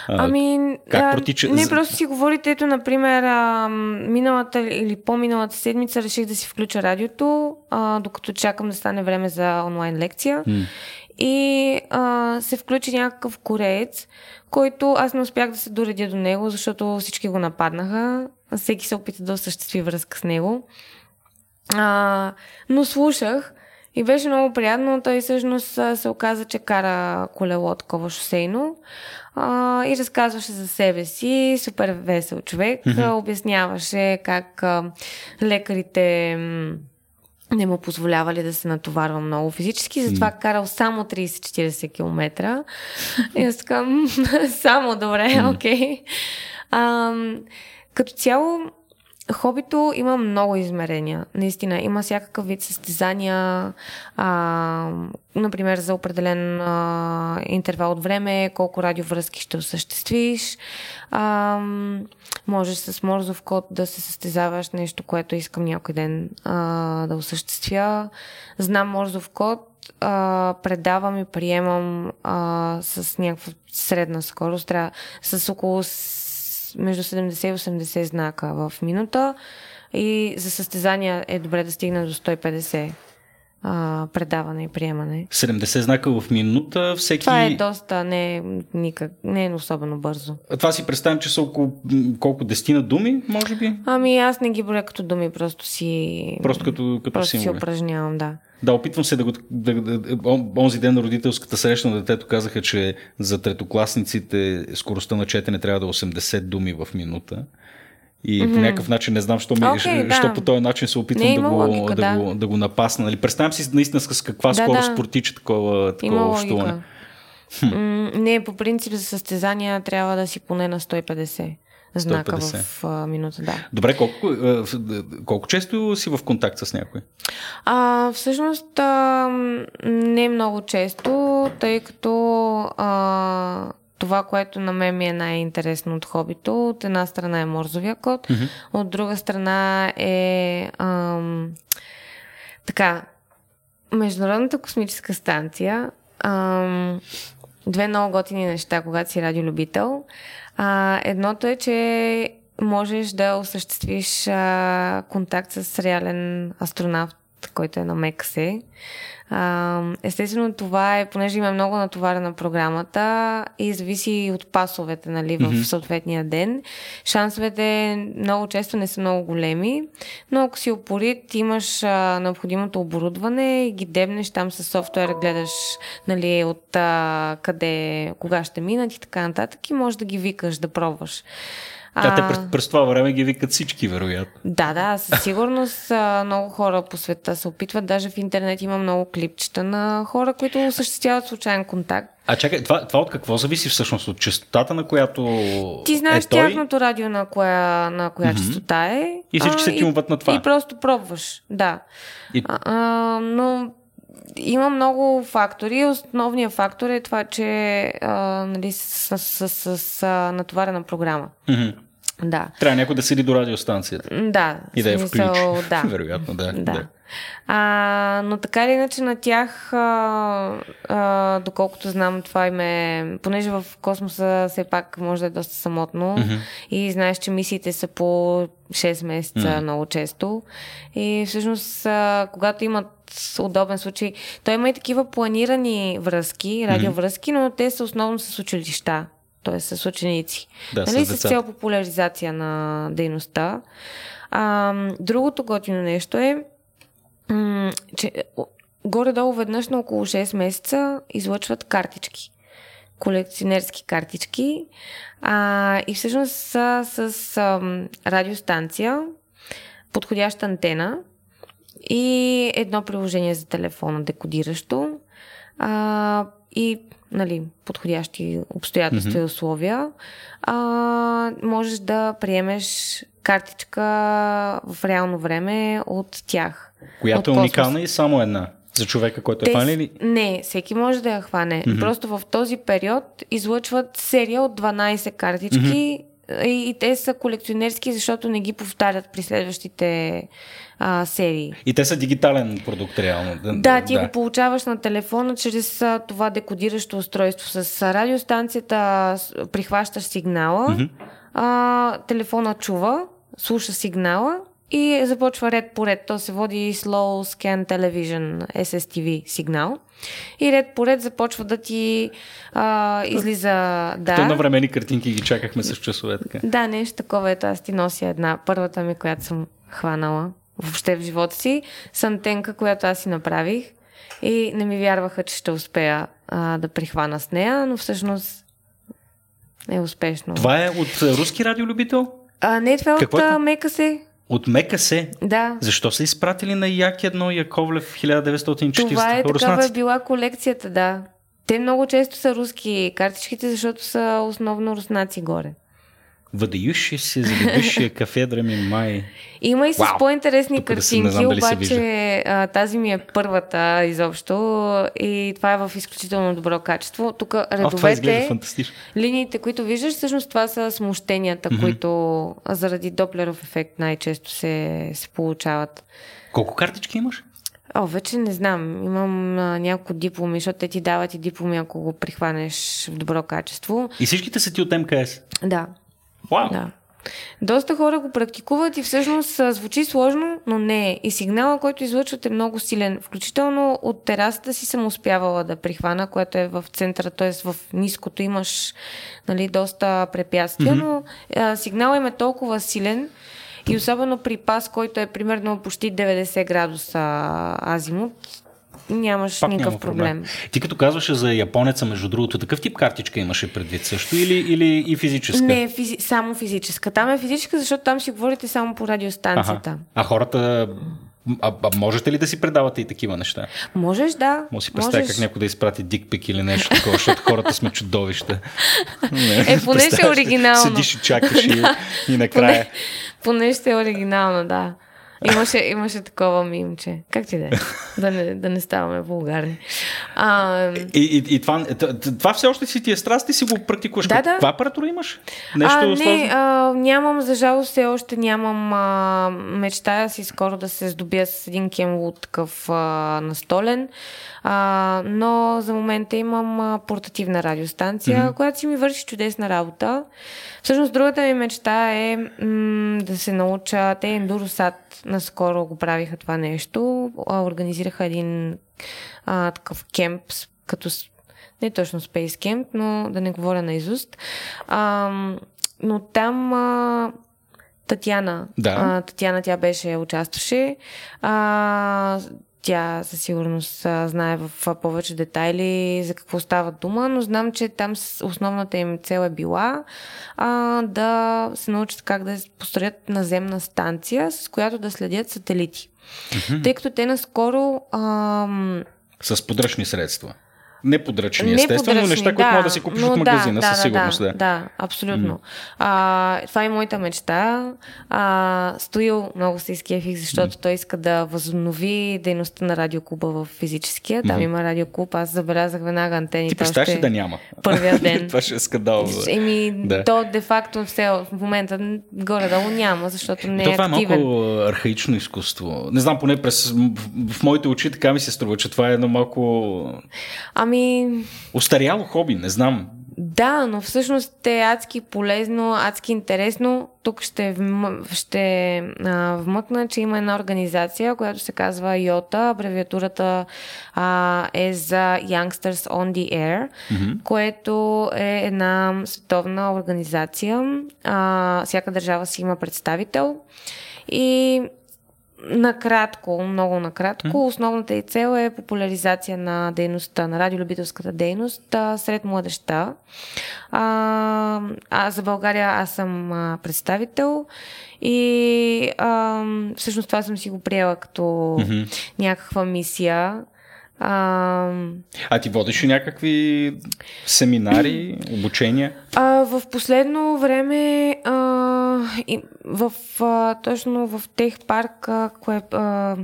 Speaker 3: Ами, как а, протича... не просто си говорите, ето, например, а, миналата или по-миналата седмица реших да си включа радиото, а, докато чакам да стане време за онлайн лекция. М. И а, се включи някакъв кореец, който аз не успях да се доредя до него, защото всички го нападнаха. Всеки се опита да осъществи връзка с него. А, но слушах и беше много приятно. Той всъщност се оказа, че кара колело такова шосейно а, и разказваше за себе си. Супер весел човек. Mm-hmm. Обясняваше как а, лекарите не му позволявали да се натоварва много физически, затова mm. карал само 30-40 км. И аз така, само добре, окей. Okay. като цяло, Хобито има много измерения. Наистина, има всякакъв вид състезания, а, например, за определен а, интервал от време, колко радиовръзки ще осъществиш. А, можеш с морзов код да се състезаваш нещо, което искам някой ден а, да осъществя. Знам морзов код, а, предавам и приемам а, с някаква средна скорост, с около между 70 и 80 знака в минута и за състезания е добре да стигне до 150 а, предаване и приемане.
Speaker 2: 70 знака в минута, всеки...
Speaker 3: Това е доста, не е, никак, не е особено бързо.
Speaker 2: А това си представям, че са около колко дестина думи, може би?
Speaker 3: Ами аз не ги броя като думи, просто си...
Speaker 2: Просто като, като
Speaker 3: просто си упражнявам, да.
Speaker 2: Да, опитвам се да го... Да, да, онзи ден на родителската среща на детето казаха, че за третокласниците скоростта на четене трябва да е 80 думи в минута. И mm-hmm. по някакъв начин не знам, що, ми, okay, да. що по този начин се опитвам да, го, логика, да, да. Го, да го напасна. Нали? Представям си наистина с каква да, скорост да. протича такова, такова общуване.
Speaker 3: не, по принцип за състезания трябва да си поне на 150 знака 150. в а, минута. Да.
Speaker 2: Добре, колко, а, колко често си в контакт с някой?
Speaker 3: А, всъщност а, не много често, тъй като а, това, което на мен ми е най-интересно от хобито, от една страна е морзовия код, mm-hmm. от друга страна е ам, така, Международната космическа станция, ам, две много готини неща, когато си радиолюбител. А, едното е, че можеш да осъществиш а, контакт с реален астронавт, който е на МЕКСЕ. Естествено, това е, понеже има много натоварена програмата и зависи от пасовете нали, в mm-hmm. съответния ден. Шансовете много често не са много големи, но ако си опорит, имаш а, необходимото оборудване и ги дебнеш там с софтуер, гледаш нали, от а, къде, кога ще минат и така нататък и можеш да ги викаш, да пробваш.
Speaker 2: А, те през, през това време ги викат всички, вероятно.
Speaker 3: Да, да, със сигурност много хора по света се опитват. Даже в интернет има много клипчета на хора, които осъществяват случайен контакт.
Speaker 2: А чакай, това, това от какво зависи всъщност? От частотата, на която.
Speaker 3: Ти знаеш е той? тяхното радио на коя, на коя mm-hmm. частота е.
Speaker 2: И всички се тимуват на това.
Speaker 3: И просто пробваш, да. И... А, а, но има много фактори. Основният фактор е това, че а, нали, с, с, с, с натоварена програма.
Speaker 2: Mm-hmm.
Speaker 3: Да.
Speaker 2: Трябва някой да седи до радиостанцията.
Speaker 3: Да.
Speaker 2: И да я включи. Да. Вероятно, да.
Speaker 3: да. да. А, но така или иначе на тях, а, а, доколкото знам, това им е... Понеже в космоса все пак може да е доста самотно mm-hmm. и знаеш, че мисиите са по 6 месеца mm-hmm. много често. И всъщност, а, когато имат удобен случай, той има и такива планирани връзки, радиовръзки, но те са основно с училища т.е. с ученици.
Speaker 2: Да,
Speaker 3: нали,
Speaker 2: с
Speaker 3: с цел популяризация на дейността. А, другото готино нещо е, че горе-долу веднъж на около 6 месеца излъчват картички. Колекционерски картички. А, и всъщност са с ам, радиостанция, подходяща антена и едно приложение за телефона, декодиращо. А, и нали, подходящи обстоятелства mm-hmm. и условия, а, можеш да приемеш картичка в реално време от тях.
Speaker 2: Която
Speaker 3: от
Speaker 2: е уникална и само една. За човека, който е
Speaker 3: Те
Speaker 2: фанал
Speaker 3: с-
Speaker 2: или...
Speaker 3: Не, всеки може да я хване. Mm-hmm. Просто в този период излъчват серия от 12 картички mm-hmm. И, те са колекционерски, защото не ги повтарят при следващите а, серии.
Speaker 2: И те са дигитален продукт, реално.
Speaker 3: Да, ти го получаваш на телефона чрез а, това декодиращо устройство. С радиостанцията прихващаш сигнала, mm-hmm. а, телефона чува, слуша сигнала и започва ред по ред. То се води Slow Scan Television SSTV сигнал. И ред по ред започва да ти а, излиза... Да.
Speaker 2: То на времени картинки ги чакахме с часове. Така.
Speaker 3: Да, нещо такова. Ето аз ти нося една. Първата ми, която съм хванала въобще в живота си, с антенка, която аз си направих. И не ми вярваха, че ще успея а, да прихвана с нея, но всъщност е успешно.
Speaker 2: Това е от руски радиолюбител?
Speaker 3: А, не, това е
Speaker 2: Какво
Speaker 3: от
Speaker 2: е това?
Speaker 3: а, Мекасе.
Speaker 2: От Мекасе.
Speaker 3: Да.
Speaker 2: Защо са изпратили на Як едно Яковлев 1940?
Speaker 3: Това е такава е
Speaker 2: руснаците?
Speaker 3: била колекцията, да. Те много често са руски картичките, защото са основно руснаци горе.
Speaker 2: Въдающи се, задебившия кафедра ми май.
Speaker 3: Има и с
Speaker 2: Вау!
Speaker 3: по-интересни
Speaker 2: Тук да
Speaker 3: картинки,
Speaker 2: дали се
Speaker 3: обаче а, тази ми е първата изобщо и това е в изключително добро качество. Тук редовете,
Speaker 2: фантастично.
Speaker 3: линиите, които виждаш, всъщност това са смущенията, mm-hmm. които заради Доплеров ефект най-често се, се получават.
Speaker 2: Колко картички имаш?
Speaker 3: О, вече не знам. Имам а, няколко дипломи, защото те ти дават и дипломи, ако го прихванеш в добро качество.
Speaker 2: И всичките са ти от МКС.
Speaker 3: Да,
Speaker 2: Вау!
Speaker 3: Да. Доста хора го практикуват и всъщност звучи сложно, но не е. И сигнала, който излъчват е много силен. Включително от терасата си съм успявала да прихвана, което е в центъра, т.е. в ниското имаш нали, доста препятствия, mm-hmm. но а, сигнала им е толкова силен и особено при пас, който е примерно почти 90 градуса азимут, нямаш
Speaker 2: Пак
Speaker 3: никакъв
Speaker 2: няма
Speaker 3: проблем.
Speaker 2: Ти като казваше за японеца, между другото, такъв тип картичка имаше предвид също или, или и физическа?
Speaker 3: Не, физи... само физическа. Там е физическа, защото там си говорите само по радиостанцията.
Speaker 2: А хората... А, а можете ли да си предавате и такива неща?
Speaker 3: Можеш, да.
Speaker 2: Може си представя
Speaker 3: можеш.
Speaker 2: как някой да изпрати дикпик или нещо такова, защото хората сме чудовища.
Speaker 3: Е, поне ще е оригинално.
Speaker 2: Седиш и чакаш и, и накрая.
Speaker 3: Поне, поне ще е оригинално, да. Имаше, имаше такова мимче. Как ти да е? Да не, да не ставаме вулгарни. А,
Speaker 2: И, и, и това, това все още си ти е страст и си го практикуваш.
Speaker 3: Да, да.
Speaker 2: Каква апаратура имаш? Нещо
Speaker 3: а, не, а, нямам, за жалост, все още нямам а, мечтая си скоро да се здобия с един кемлут такъв а, настолен, а, но за момента имам а, портативна радиостанция, mm-hmm. която си ми върши чудесна работа. Всъщност, другата ми мечта е м- да се науча, те Endurosat наскоро го правиха това нещо, а, организираха един а, такъв кемп, като не точно Space Camp, но да не говоря на изуст. А, но там а, Татяна,
Speaker 2: Да.
Speaker 3: а, Татяна тя беше, участваше. А, тя със сигурност а, знае в а, повече детайли за какво става дума, но знам, че там основната им цел е била а, да се научат как да построят наземна станция, с която да следят сателити. Тъй като те наскоро ам,
Speaker 2: С подръчни средства. Не подръчни,
Speaker 3: не
Speaker 2: естествено, но
Speaker 3: подръчни,
Speaker 2: неща, които
Speaker 3: да,
Speaker 2: могат да си купиш от магазина,
Speaker 3: да,
Speaker 2: със сигурност.
Speaker 3: Да,
Speaker 2: Да,
Speaker 3: да, абсолютно. Mm. А, това е моята мечта. А, Стоил много се изкефих, защото mm. той иска да възобнови дейността на радиоклуба в физическия. Там
Speaker 2: Мгм.
Speaker 3: има радиоклуб. Аз забелязах веднага антените.
Speaker 2: Ти представяш ли да няма?
Speaker 3: Първия ден.
Speaker 2: Това ще е скандал.
Speaker 3: Еми,
Speaker 2: Да.
Speaker 3: то де-факто все в момента горе-долу няма, защото не е
Speaker 2: това е
Speaker 3: активен.
Speaker 2: малко архаично изкуство. Не знам, поне през, в, в моите очи така ми се струва, че това е едно малко
Speaker 3: Ами,
Speaker 2: устаряло хоби, не знам.
Speaker 3: Да, но всъщност е адски полезно, адски интересно. Тук ще, вм... ще а, вмъкна, че има една организация, която се казва ЙОТА. Абревиатурата а, е за Youngsters on the Air, mm-hmm. което е една световна организация. А, всяка държава си има представител. И Накратко, много накратко, основната и цел е популяризация на дейността, на радиолюбителската дейност а, сред младеща. А, а за България аз съм а, представител и а, всъщност това съм си го приела като mm-hmm. някаква мисия.
Speaker 2: А, а ти водиш ли някакви семинари, обучения?
Speaker 3: А, в последно време а, в, а, точно в тех парк, кое, а,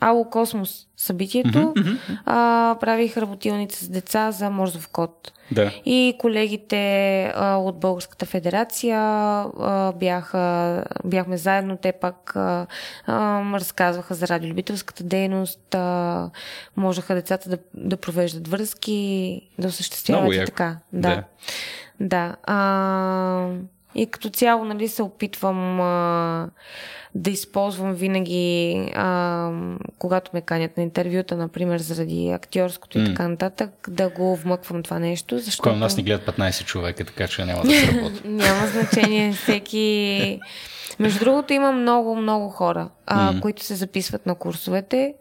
Speaker 3: Ало Космос събитието, mm-hmm. а, правих работилница с деца за Морзов код.
Speaker 2: Да.
Speaker 3: И колегите а, от Българската федерация а, бяха, бяхме заедно, те пак а, а, разказваха за радиолюбителската дейност, а, можеха децата да, да провеждат връзки, да осъществяват и така. Да. Да. да. А, и като цяло, нали, се опитвам а, да използвам винаги, а, когато ме канят на интервюта, например, заради актьорското mm. и така нататък, да го вмъквам това нещо. Защото...
Speaker 2: Кой нас ни гледат 15 човека, така че няма да се работи.
Speaker 3: няма значение. Всеки... Между другото, има много, много хора, а, mm. които се записват на курсовете.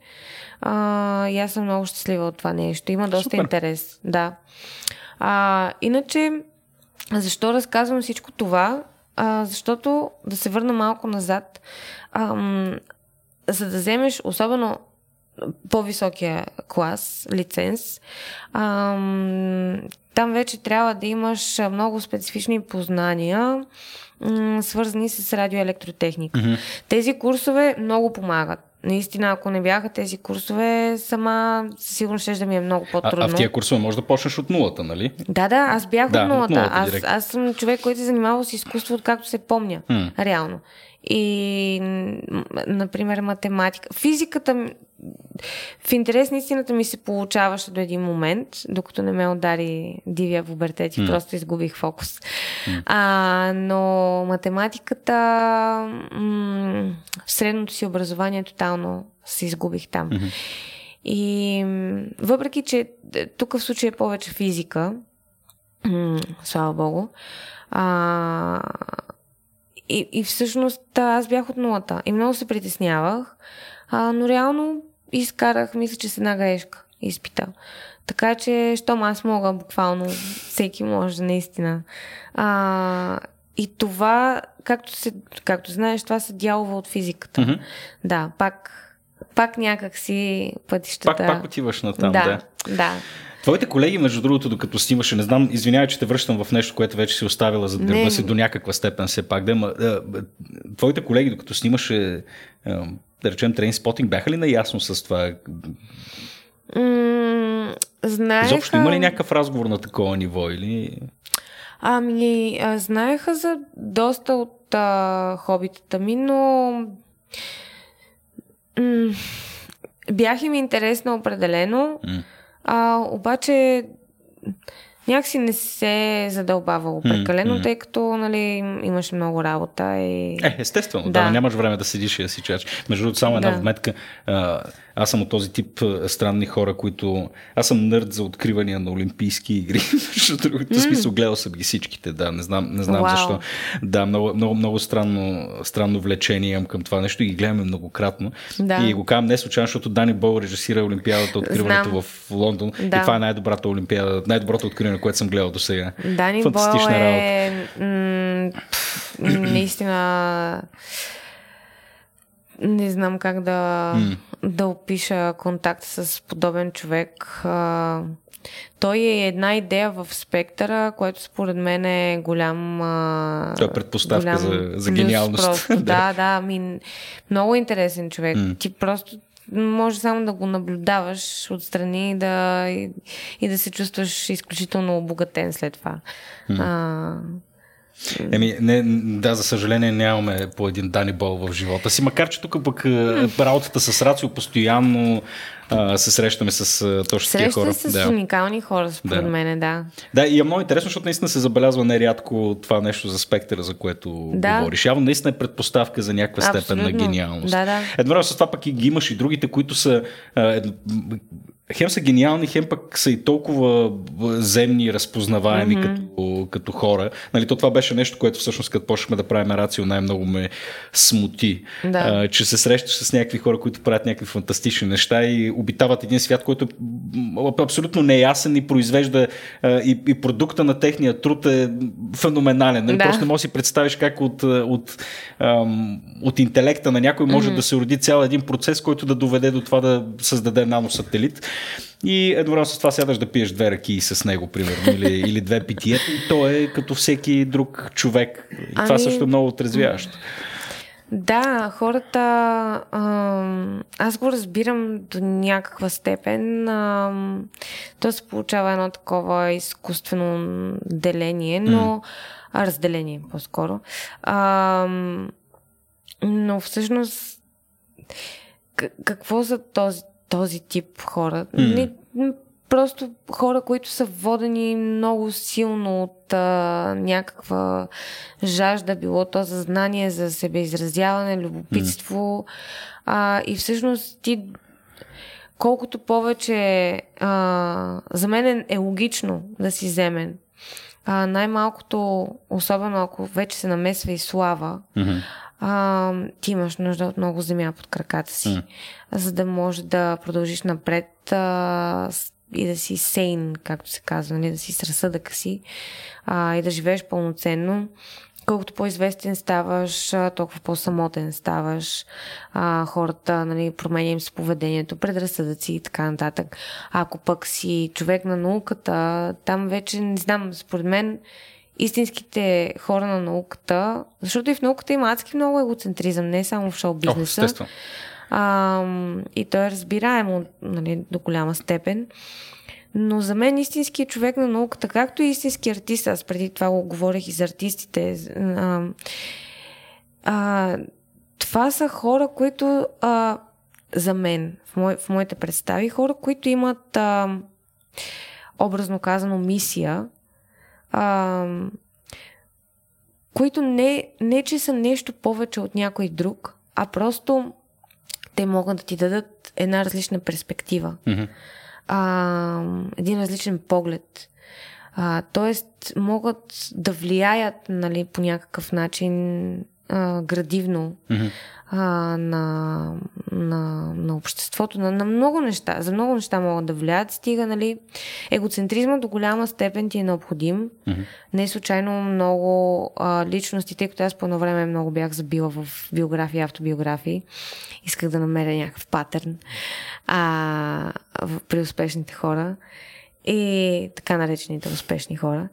Speaker 3: А, и аз съм много щастлива от това нещо. Има доста Супер. интерес. Да. А, иначе, защо разказвам всичко това? А, защото, да се върна малко назад, ам, за да вземеш особено по-високия клас, лиценз, ам, там вече трябва да имаш много специфични познания, м- свързани с радиоелектротехника. Mm-hmm. Тези курсове много помагат. Наистина, ако не бяха тези курсове, сама сигурно ще да ми е много по-трудно.
Speaker 2: А, а в тия курсове може да почнеш от нулата, нали?
Speaker 3: Да, да, аз бях да, от нулата. От нулата аз, аз съм човек, който се занимава с изкуство, откакто се помня. М. Реално. И, например, математика. Физиката, в интерес на истината ми се получаваше до един момент, докато не ме удари дивия пубертет и mm. просто изгубих фокус. Mm. А, но математиката м- в средното си образование тотално се изгубих там. Mm-hmm. И въпреки, че тук в случая е повече физика, м- слава богу, а, и, и всъщност аз бях от нулата и много се притеснявах, а, но реално изкарах, мисля, че с една грешка изпита. Така че, щом аз мога, буквално всеки може, наистина. А, и това, както, се, както знаеш, това са дялове от физиката. Mm-hmm. Да, пак, пак някак си пътищата.
Speaker 2: Пак, пак отиваш на там, да.
Speaker 3: Да, да.
Speaker 2: Твоите колеги, между другото, докато снимаше, не знам, извинявай, че те връщам в нещо, което вече си оставила за гърба си до някаква степен все пак. Да, ма, твоите колеги, докато снимаше, да речем, трейнспотинг, бяха ли наясно с това?
Speaker 3: Mm, знаеха...
Speaker 2: Изобщо има ли някакъв разговор на такова ниво или...
Speaker 3: Ами, знаеха за доста от а, хобитата ми, но м- бях им интересна определено. Mm. А, обаче някакси не се задълбавало прекалено, тъй като нали, имаше много работа. И...
Speaker 2: Е, естествено, да. да, нямаш време да седиш и да си чаш. Между другото, само една да. вметка. А, аз съм от този тип странни хора, които... Аз съм нърд за откривания на Олимпийски игри. Защото другото mm. смисъл гледал съм ги всичките, да, не знам, не знам wow. защо. Да, много, много, много странно, странно влечение имам към това нещо и ги гледаме многократно. Да. И го казвам не случайно, защото Дани Бол режисира Олимпиадата, откриването знам. в Лондон. Да. И това е най-добрата Олимпиада, най-доброто откриване, което съм гледал до сега.
Speaker 3: Дани Фантастична Бол е... работа. М- наистина не знам как да, mm. да опиша контакт с подобен човек. А, той е една идея в спектъра, което според мен е голям. А,
Speaker 2: е предпоставка голям за, за гениалност.
Speaker 3: Просто. да, да. Ми, много интересен човек. Mm. Ти просто може само да го наблюдаваш отстрани и да, и, и да се чувстваш изключително обогатен след това. Mm. А,
Speaker 2: Еми, не, да, за съжаление нямаме по един Дани Бол в живота си, макар че тук пък работата с Рацио постоянно а, се срещаме с а, точно такива хора.
Speaker 3: Среща с уникални хора, според
Speaker 2: Да.
Speaker 3: мен, да.
Speaker 2: Да, и е много интересно, защото наистина се забелязва нерядко това нещо за спектъра, за което
Speaker 3: Да.
Speaker 2: говориш. Явно наистина е предпоставка за някаква степен на
Speaker 3: Абсолютно.
Speaker 2: гениалност.
Speaker 3: Да, да.
Speaker 2: Едновременно с това пък и ги имаш и другите, които са а, ед- хем са гениални, хем пък са и толкова земни и разпознаваеми mm-hmm. като, като хора. Нали, то това беше нещо, което всъщност като почнахме да правим рацио, най-много ме смути.
Speaker 3: Да.
Speaker 2: А, че се срещаш с някакви хора, които правят някакви фантастични неща и обитават един свят, който е абсолютно неясен и произвежда а, и, и продукта на техния труд е феноменален. Нали?
Speaker 3: Да.
Speaker 2: Просто не можеш да си представиш как от, от, ам, от интелекта на някой може mm-hmm. да се роди цял един процес, който да доведе до това да създаде наносателит. И едновременно с това сядаш да пиеш две ръки с него, примерно, или, или две пития. И той е като всеки друг човек. И това
Speaker 3: Ами-
Speaker 2: също е много отрезвяващо.
Speaker 3: Да, хората. Ам, аз го разбирам до някаква степен. Ам, то се получава едно такова изкуствено деление, но. А, разделение по-скоро. Ам, но всъщност. какво за този, този тип хора? Не, м, просто хора, които са водени много силно от а, някаква жажда, било то за знание, за себеизразяване, любопитство. А, и всъщност ти колкото повече а, за мен е, е логично да си земен. А, най-малкото, особено ако вече се намесва и слава,
Speaker 2: Мгм.
Speaker 3: А, ти имаш нужда от много земя под краката си,
Speaker 2: М.
Speaker 3: за да можеш да продължиш напред а, и да си сейн, както се казва, нали, да си с разсъдъка си а, и да живееш пълноценно. Колкото по-известен ставаш, толкова по-самотен ставаш. А, хората, нали, променя им се поведението, предразсъдъци и така нататък. А ако пък си човек на науката, там вече, не знам, според мен, истинските хора на науката, защото и в науката има адски много егоцентризъм, не само в шоу-бизнеса.
Speaker 2: естествено.
Speaker 3: А, и той е разбираемо нали, до голяма степен. Но за мен истинският човек на науката, както и истински артист, аз преди това го говорих и за артистите, а, а, това са хора, които а, за мен, в, мой, в моите представи, хора, които имат а, образно казано мисия, а, които не, не, че са нещо повече от някой друг, а просто те могат да ти дадат една различна перспектива,
Speaker 2: Мгм.
Speaker 3: а, един различен поглед. А, тоест, могат да влияят нали, по някакъв начин а, градивно
Speaker 2: Мгм.
Speaker 3: а, на, на, на обществото, на, на много неща. За много неща могат да влияят. Стига, нали, егоцентризма до голяма степен ти е необходим.
Speaker 2: Мгм.
Speaker 3: Не е случайно много а, личности, тъй като аз по едно време много бях забила в биографии автобиографии. Исках да намеря някакъв патърн а, при успешните хора и така наречените успешни хора.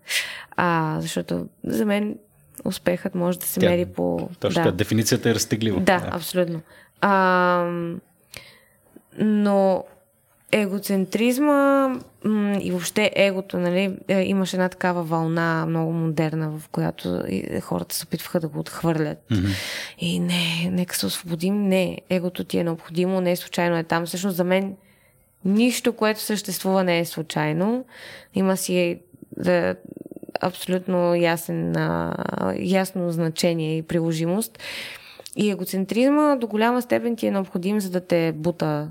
Speaker 3: А, защото за мен успехът може да се
Speaker 2: Тя-
Speaker 3: мери по...
Speaker 2: Точно
Speaker 3: да.
Speaker 2: дефиницията е разтеглива.
Speaker 3: Да, абсолютно. А, но егоцентризма м, и въобще егото, нали, е, имаше една такава вълна, много модерна, в която хората се опитваха да го отхвърлят.
Speaker 2: Мгм.
Speaker 3: И не, нека се освободим. Не, егото ти е необходимо, не е случайно е там. Всъщност за мен нищо, което съществува, не е случайно. Има си да, абсолютно ясен, а, ясно значение и приложимост. И егоцентризма до голяма степен ти е необходим, за да те бута.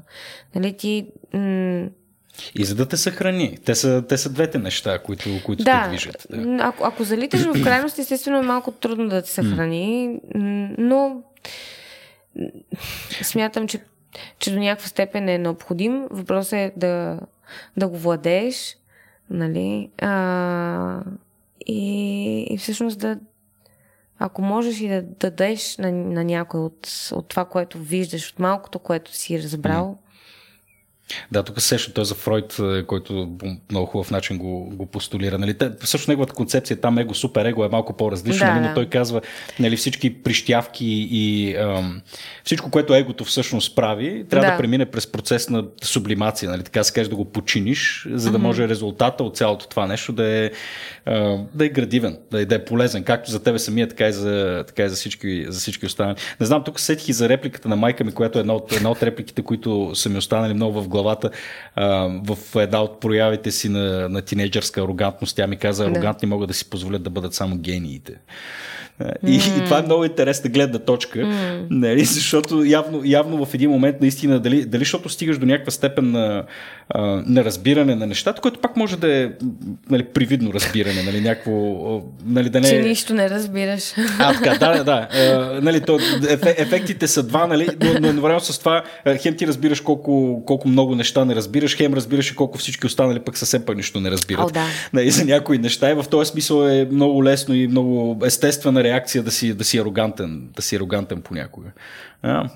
Speaker 3: Нали, ти... М-
Speaker 2: И за да те съхрани. Те са, те са двете неща, които, които
Speaker 3: да,
Speaker 2: те движат. Да.
Speaker 3: ако, ако залиташ в крайност, естествено е малко трудно да те съхрани, но смятам, че, че до някаква степен е необходим. Въпросът е да, да го владееш, нали? А, и, и всъщност да ако можеш и да, да дадеш на, на някой от, от това, което виждаш, от малкото, което си разбрал,
Speaker 2: Да, тук сеща той за Фройд, е, който по много хубав начин го, го постулира. Нали? Те, също неговата концепция там его, супер его е малко по-различна, да, нали? но той казва нали, всички прищявки и ам, всичко, което егото всъщност прави, трябва да. да премине през процес на сублимация, нали? така се каже да го починиш, за да може резултата от цялото това нещо да е, а, да е градивен, да е, да е полезен, както за тебе самия, така и за, така и за, всички, за всички останали. Не знам, тук сетих и за репликата на майка ми, която е една от, една от репликите, които са ми останали много в главата а, в една от проявите си на, на тинейджърска арогантност. Тя ми каза, арогантни да. могат да си позволят да бъдат само гениите. И, mm. и това е много интересна гледна точка, mm. нали, защото явно, явно в един момент наистина, дали, дали защото стигаш до някаква степен на, на разбиране на нещата, което пак може да е нали, привидно разбиране, нали, някакво, нали, да не...
Speaker 3: Че нищо не разбираш.
Speaker 2: А, така, да, да. А, нали, то, еф, ефектите са два, нали, но, но едновременно с това хем ти разбираш колко, колко много неща не разбираш, хем разбираш и колко всички останали пък съвсем пък нищо не разбират.
Speaker 3: О, да.
Speaker 2: нали, за някои неща и в този смисъл е много лесно и много естествена реакция да си, да си арогантен, да си арогантен понякога. А?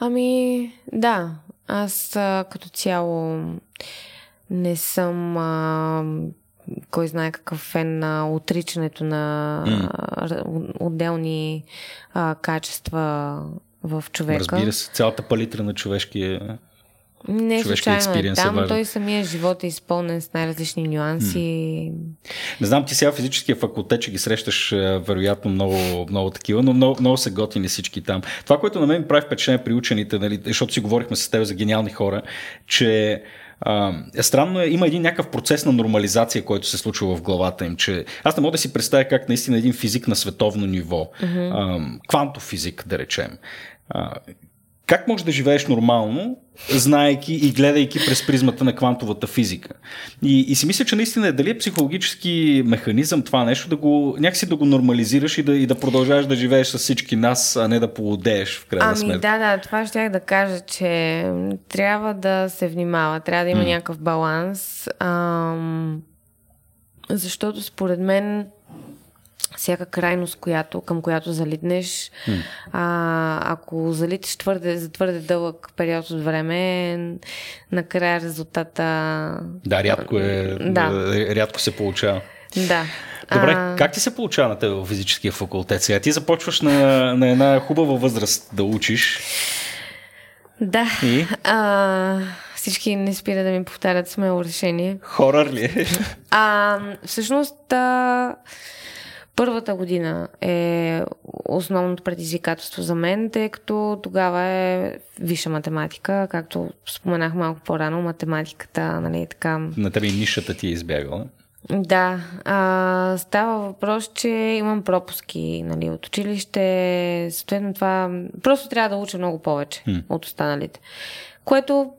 Speaker 3: Ами, да. Аз а, като цяло не съм а, кой знае какъв фен на отричането на mm. отделни а, качества в човека.
Speaker 2: Разбира се, цялата палитра на човешкия
Speaker 3: не случайно е там, е той самия живот е изпълнен с най-различни нюанси. Mm.
Speaker 2: Не знам, ти сега физическия факултет, че ги срещаш вероятно много, много такива, но много, много са готини всички там. Това, което на мен прави впечатление при учените, нали, защото си говорихме с теб за гениални хора, че а, е странно е, има един някакъв процес на нормализация, който се случва в главата им, че аз не мога да си представя как наистина един физик на световно ниво, mm-hmm. а, квантов физик, да речем, а, как можеш да живееш нормално, знаейки и гледайки през призмата на квантовата физика? И, и си мисля, че наистина е дали е психологически механизъм това нещо, да го, някакси да го нормализираш и да, и да продължаваш да живееш с всички нас, а не да полудееш в крайна
Speaker 3: ами,
Speaker 2: сметка.
Speaker 3: Да, да, това ще да кажа, че трябва да се внимава, трябва да има mm. някакъв баланс, ам, защото според мен всяка крайност, която, към която залитнеш. Mm. А, ако залиташ твърде, за твърде дълъг период от време, накрая резултата...
Speaker 2: Да, рядко, е, да. рядко се получава.
Speaker 3: Да.
Speaker 2: Добре, а... как ти се получава на теб в физическия факултет? Сега ти започваш на, на една хубава възраст да учиш.
Speaker 3: Да. И? А, всички не спира да ми повтарят смело решение.
Speaker 2: Хорър ли е?
Speaker 3: А, всъщност, а, Първата година е основното предизвикателство за мен, тъй като тогава е висша математика, както споменах малко по-рано, математиката, нали, така...
Speaker 2: На тебе нишата ти е избягала?
Speaker 3: Да, а, става въпрос, че имам пропуски нали, от училище, съответно това просто трябва да уча много повече hmm. от останалите, което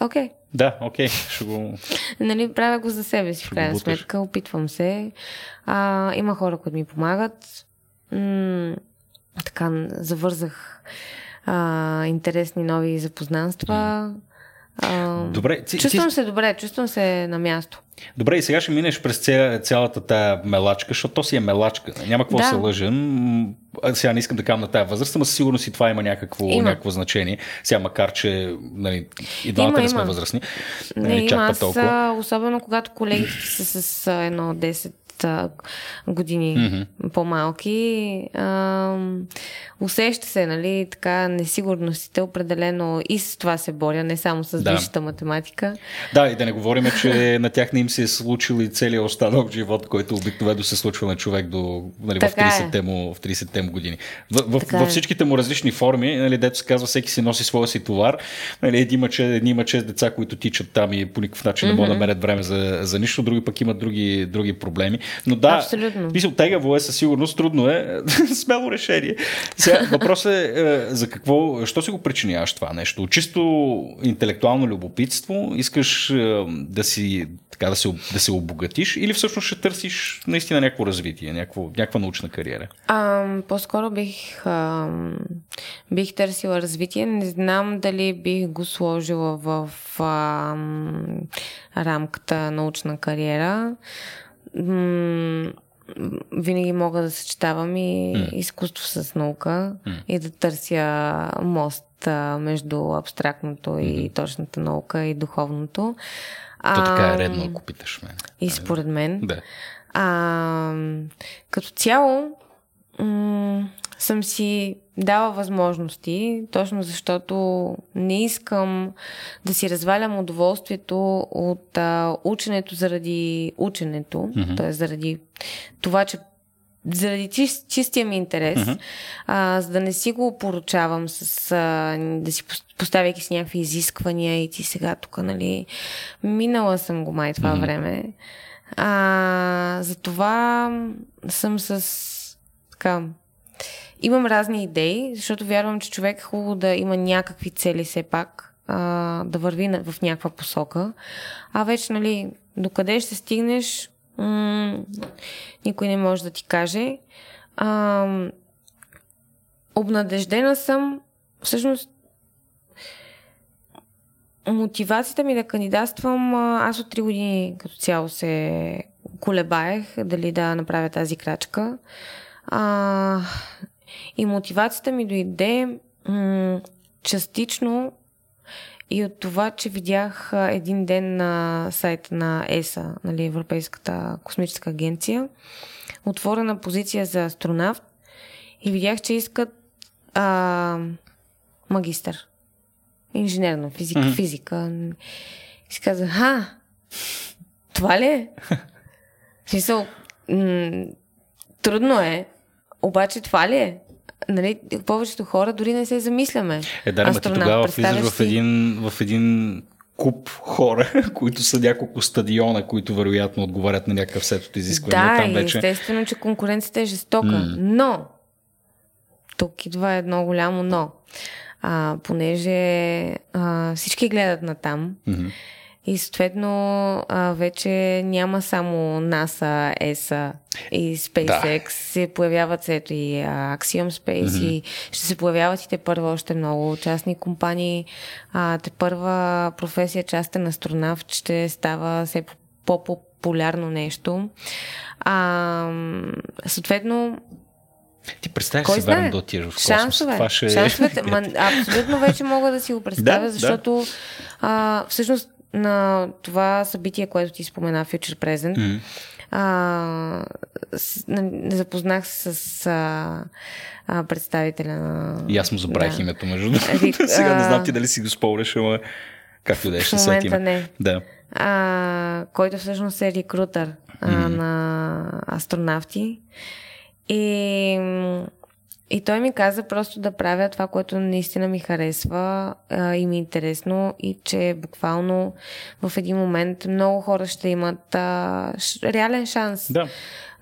Speaker 3: окей. Okay.
Speaker 2: Да, окей, okay. ще го...
Speaker 3: нали, правя го за себе си, в крайна сметка, опитвам се. А, има хора, които ми помагат. М- така, завързах а, интересни нови запознанства. А,
Speaker 2: добре,
Speaker 3: ти, чувствам ти... се добре, чувствам се на място.
Speaker 2: Добре, и сега ще минеш през ця, цялата тая мелачка, защото то си е мелачка. Няма какво да. се лъжен. Сега не искам да кажа на тая възраст, но със сигурност и това има някакво, има. някакво значение. Сега макар, че нали, и двамата не сме възрастни.
Speaker 3: Не, не има. Аз, толкова. особено когато колегите са с едно 10 години mm-hmm. по-малки. А, усеща се, нали, така несигурностите определено и с това се боря, не само с да. висшата математика.
Speaker 2: Да, и да не говорим, че на тях не им се е случил и целият останал живот, който обикновено се случва на човек до, нали, в 30-те е. му, в 30-те му години. В, в, във е. всичките му различни форми, нали, дето се казва, всеки си носи своя си товар. Нали, един има, един има чест деца, които тичат там и по никакъв начин mm-hmm. не могат да намерят време за, за нищо, други пък имат други, други проблеми. Но да,
Speaker 3: Абсолютно.
Speaker 2: тегаво е със сигурност, трудно е, смело решение. Сега, въпросът е, е за какво, що си го причиняваш това нещо? Чисто интелектуално любопитство, искаш е, да си, така да се, да се обогатиш или всъщност ще търсиш наистина някакво развитие, някакво, някаква научна кариера?
Speaker 3: А, по-скоро бих, а, бих търсила развитие. Не знам дали бих го сложила в а, рамката научна кариера винаги мога да съчетавам и mm. изкуство с наука mm. и да търся мост а, между абстрактното mm. и точната наука и духовното.
Speaker 2: То така е редно, ако питаш мен.
Speaker 3: И според мен.
Speaker 2: Да.
Speaker 3: А, като цяло м- съм си дала възможности, точно защото не искам да си развалям удоволствието от а, ученето заради ученето, mm-hmm. т.е. заради това, че заради чист, чистия ми интерес, mm-hmm. а, за да не си го поручавам с, а, да си поставяйки с някакви изисквания и ти сега тук, нали, минала съм го май това mm-hmm. време. А, затова съм с така Имам разни идеи, защото вярвам, че човек е хубаво да има някакви цели все пак, а, да върви в някаква посока. А вече, нали, докъде ще стигнеш, м- никой не може да ти каже. А, обнадеждена съм, всъщност, мотивацията ми да кандидатствам, аз от 3 години като цяло се колебаех дали да направя тази крачка. А, и мотивацията ми дойде м- частично и от това, че видях един ден на сайта на ЕСА, нали, Европейската космическа агенция, отворена позиция за астронавт и видях, че искат а, магистър. Инженер на физика, mm-hmm. физика. И си казах, а, това ли е? В смисъл, м- трудно е, обаче това ли е? Нали, повечето хора дори не се замисляме.
Speaker 2: Е, да, ти тогава влизаш в един, в един куп хора, които са няколко стадиона, които вероятно отговарят на някакъв сет от изисквания.
Speaker 3: Да, Там вече... естествено, че конкуренцията е жестока. Mm. Но, тук идва едно голямо но. А, понеже а, всички гледат на там, mm-hmm. И съответно а, вече няма само NASA, ESA и SpaceX. Да. Се появяват ето и а, Axiom Space mm-hmm. и ще се появяват и те първа още много частни компании. А, те първа професия частен астронавт ще става все по-популярно нещо. А, съответно,
Speaker 2: ти представяш си, верно, да отидеш в космос.
Speaker 3: Шансове. Това ще... Шансовете, ма, абсолютно вече мога да си го представя, да, защото да. А, всъщност на това събитие, което ти спомена, Future Present, mm-hmm. а, с, не запознах се с а, а, представителя на...
Speaker 2: И аз му забравих да. името, между другото. Сега не знам ти дали си го спомняш, ама както да е, ще
Speaker 3: момента не.
Speaker 2: Да.
Speaker 3: А, който всъщност е рекрутър а, mm-hmm. на астронавти. И и той ми каза просто да правя това, което наистина ми харесва а, и ми е интересно и че буквално в един момент много хора ще имат а, реален шанс.
Speaker 2: Да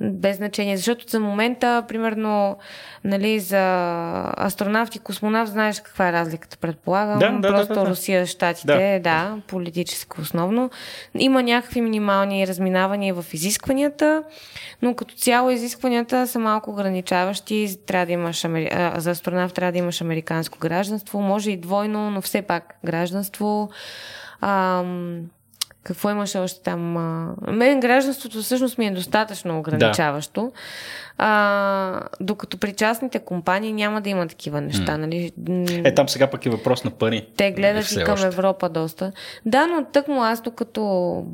Speaker 3: без значение. Защото за момента, примерно, нали, за астронавт и космонавт, знаеш каква е разликата, предполагам.
Speaker 2: Да, да,
Speaker 3: Просто
Speaker 2: да, да,
Speaker 3: Русия, Штатите, да. да, политически основно. Има някакви минимални разминавания в изискванията, но като цяло изискванията са малко ограничаващи. Трябва да имаш, за астронавт трябва да имаш американско гражданство, може и двойно, но все пак гражданство. Ам, какво имаше още там? А... Мен гражданството всъщност ми е достатъчно ограничаващо. Да. А, докато при частните компании няма да има такива неща. Mm. Нали?
Speaker 2: Е, там сега пък е въпрос на пари.
Speaker 3: Те гледат и към още. Европа доста. Да, но тъкмо аз докато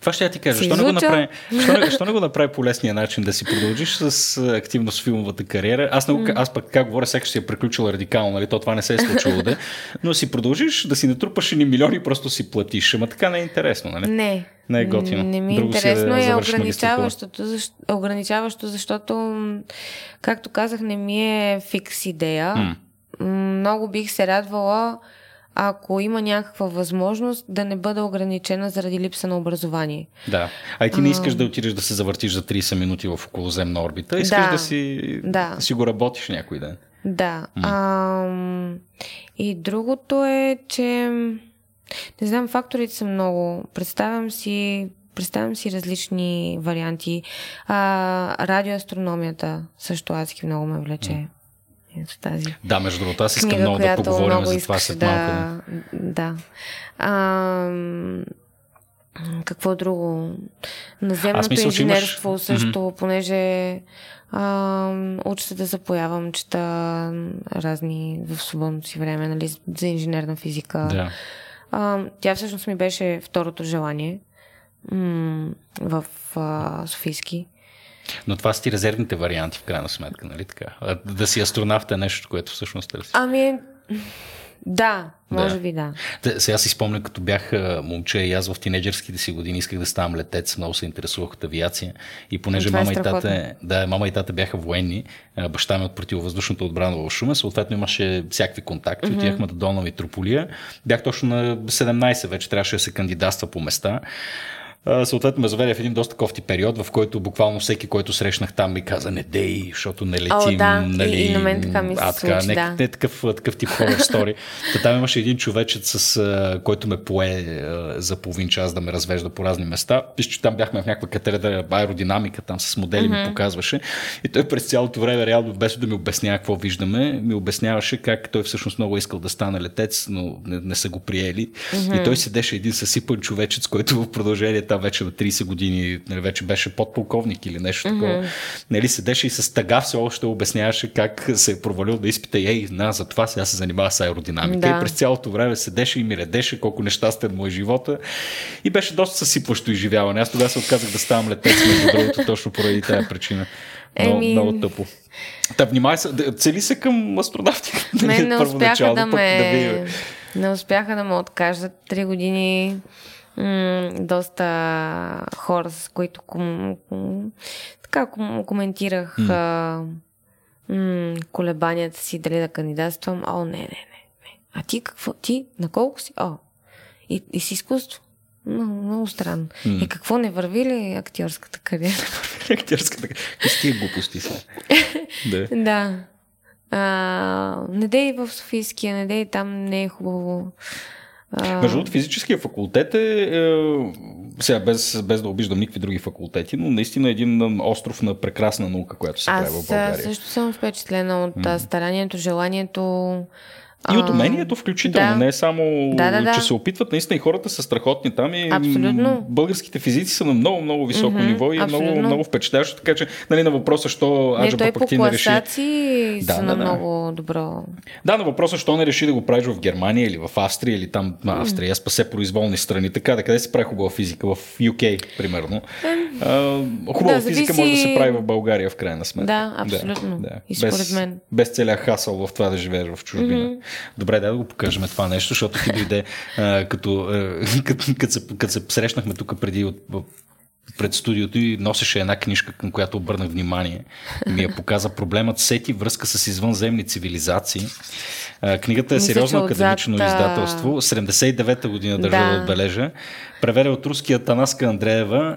Speaker 2: това ще я ти кажа. Защо не, го направи, защо, не, защо не го направи по лесния начин да си продължиш с активност в филмовата кариера? Аз, не, аз пък как говоря, сега си е приключила радикално, нали? То това не се е случило, да. Но си продължиш да си натрупаш ни милиони, просто си платиш. Ама така не е интересно, нали?
Speaker 3: Не.
Speaker 2: Не е готино.
Speaker 3: Не ми е Друго интересно и е ограничаващото, защо, ограничаващо, защото, както казах, не ми е фикс идея. Mm. Много бих се радвала ако има някаква възможност да не бъда ограничена заради липса на образование.
Speaker 2: Да. А и ти не искаш а... да отидеш да се завъртиш за 30 минути в околоземна орбита, искаш да, да, си, да. си го работиш някой ден.
Speaker 3: Да. М. А, и другото е, че не знам, факторите са много. Представям си Представям си различни варианти. А, радиоастрономията също адски много ме влече. Ето тази.
Speaker 2: Да, между другото, аз искам книга, много да поговорим много за това след
Speaker 3: да, малко. Да. А, какво друго? Наземното
Speaker 2: мисля, че имаш-
Speaker 3: инженерство също, понеже а, уча се да запоявам, чета разни в свободното си време, нали, за инженерна физика.
Speaker 2: Да.
Speaker 3: А, тя всъщност ми беше второто желание м- в а, Софийски.
Speaker 2: Но това са ти резервните варианти, в крайна сметка, нали така? А да си астронавт е нещо, което всъщност търсиш.
Speaker 3: Ами, да, може
Speaker 2: Да.
Speaker 3: би да.
Speaker 2: Те, сега си спомням, като бях момче и аз в тинейджърските си години исках да ставам летец, много се интересувах от авиация. И понеже
Speaker 3: Това е
Speaker 2: мама и,
Speaker 3: страхотно.
Speaker 2: тата, да, мама и тата бяха военни, баща ми от противовъздушната отбрана в Шумен, съответно имаше всякакви контакти. Mm-hmm. Отивахме до Долна Митрополия. Бях точно на 17, вече трябваше да се кандидатства по места. Съответно ме заведе в един доста кофти период, в който буквално всеки, който срещнах там, ми каза не дей, защото не летим.
Speaker 3: О, да, и-
Speaker 2: нали,
Speaker 3: и на мен така ми се
Speaker 2: а, така,
Speaker 3: случи,
Speaker 2: не,
Speaker 3: да.
Speaker 2: не такъв, такъв тип хорър стори. Та там имаше един човечец, с, който ме пое за половин час да ме развежда по разни места. Пише, че там бяхме в някаква катедра аеродинамика, там с модели ми показваше. И той през цялото време, реално, без да ми обяснява какво виждаме, ми обясняваше как той всъщност много искал да стане летец, но не, не са го приели. И той седеше един съсипан човечец, който в продължение там вече на 30 години, нали, вече беше подполковник или нещо такова. Нали, седеше и с тъга все още обясняваше как се е провалил да изпита. Ей, на, за това сега се занимава с аеродинамика.
Speaker 3: Да.
Speaker 2: И през цялото време седеше и ми редеше колко нещастен му е живота. И беше доста съсипващо изживяване. Аз тогава се отказах да ставам летец, между другото, точно поради тази причина. Много,
Speaker 3: Еми-
Speaker 2: много тъпо. Та внимай се, да- цели се към астронавтика.
Speaker 3: Мен не успяха да ме...
Speaker 2: видим.
Speaker 3: не успяха да ме откажат. Три години м- доста хора, с които ком... така ком... коментирах а, м- колебанията си дали да кандидатствам. О, не, не, не. не. А ти какво? Ти на колко си? О, и, и с изкуство. Много, много странно. И какво не върви ли актьорската кариера?
Speaker 2: Актьорската. Какви са тия глупости са? да.
Speaker 3: Да. А, не дей в Софийския, не дей там не е хубаво.
Speaker 2: Между другото, физическия факултет е, е сега без, без да обиждам никакви други факултети, но наистина един остров на прекрасна наука, която се прави в
Speaker 3: аз
Speaker 2: България.
Speaker 3: също съм впечатлена от mm. старанието, желанието.
Speaker 2: И от умението включително,
Speaker 3: да.
Speaker 2: не е само,
Speaker 3: Да, да, да.
Speaker 2: че се опитват, наистина и хората са страхотни там и
Speaker 3: Абсолютно.
Speaker 2: българските физици са на много, много високо
Speaker 3: Мгм,
Speaker 2: ниво и е много, много впечатляващо, така че нали, на въпроса, що Аджа ти не реши... Да,
Speaker 3: са
Speaker 2: да,
Speaker 3: на
Speaker 2: да.
Speaker 3: много добро.
Speaker 2: Да, на въпроса, що не реши да го правиш в Германия или в Австрия или там на Австрия, аз спасе произволни страни, така да къде се прави хубава физика? В UK, примерно. А, хубава
Speaker 3: да,
Speaker 2: физика
Speaker 3: зависи-
Speaker 2: може да се прави в България, в крайна сметка.
Speaker 3: Да, абсолютно. И
Speaker 2: без,
Speaker 3: според мен.
Speaker 2: Без целия хасъл в това да живееш в чужбина. Добре, да, да го покажем това нещо, защото ти дойде а, като, а, като, като, се, като се срещнахме тук преди от, пред студиото и носеше една книжка, към която обърнах внимание. Ми я показа проблемът сети връзка с извънземни цивилизации. А, книгата е
Speaker 3: Мисля,
Speaker 2: сериозно академично
Speaker 3: отзад,
Speaker 2: издателство. 79-та година държа Да.
Speaker 3: да
Speaker 2: отбележа. Преведе от руския Танаска Андреева.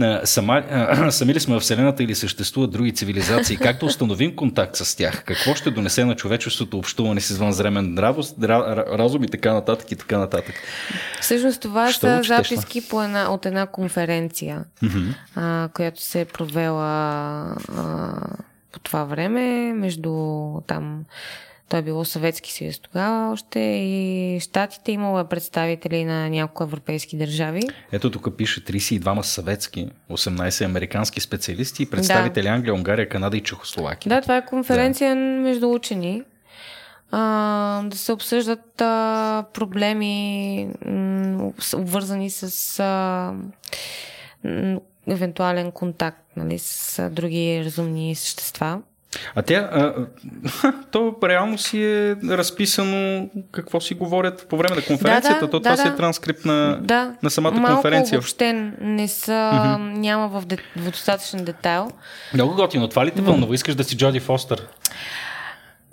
Speaker 2: А, Сама, а, сами ли сме в Вселената или съществуват други цивилизации? Как да установим контакт с тях? Какво ще донесе на човечеството общуване с извънзремен разум и така нататък и така нататък?
Speaker 3: Всъщност това
Speaker 2: Що
Speaker 3: са
Speaker 2: учите,
Speaker 3: записки по една, от една конференция, а, която се е провела а, по това време между там той е било Съветски съюз тогава още и Штатите имало е представители на няколко европейски държави.
Speaker 2: Ето тук пише 32 съветски, 18 американски специалисти и представители Англия, Унгария, Канада и Чехословакия.
Speaker 3: Да, това е конференция между учени. А, да се обсъждат а, проблеми, м, обвързани с а, м, евентуален контакт нали, с а, други разумни същества.
Speaker 2: А тя, а, то реално си е разписано какво си говорят по време на конференцията.
Speaker 3: Да, да,
Speaker 2: то това
Speaker 3: да,
Speaker 2: си е транскрипт на,
Speaker 3: Да,
Speaker 2: на самата
Speaker 3: малко
Speaker 2: конференция.
Speaker 3: обобщен, не са, няма в, де, в достатъчен детайл.
Speaker 2: Много готино. Това ли те вълнува? Искаш да си Джоди Фостър?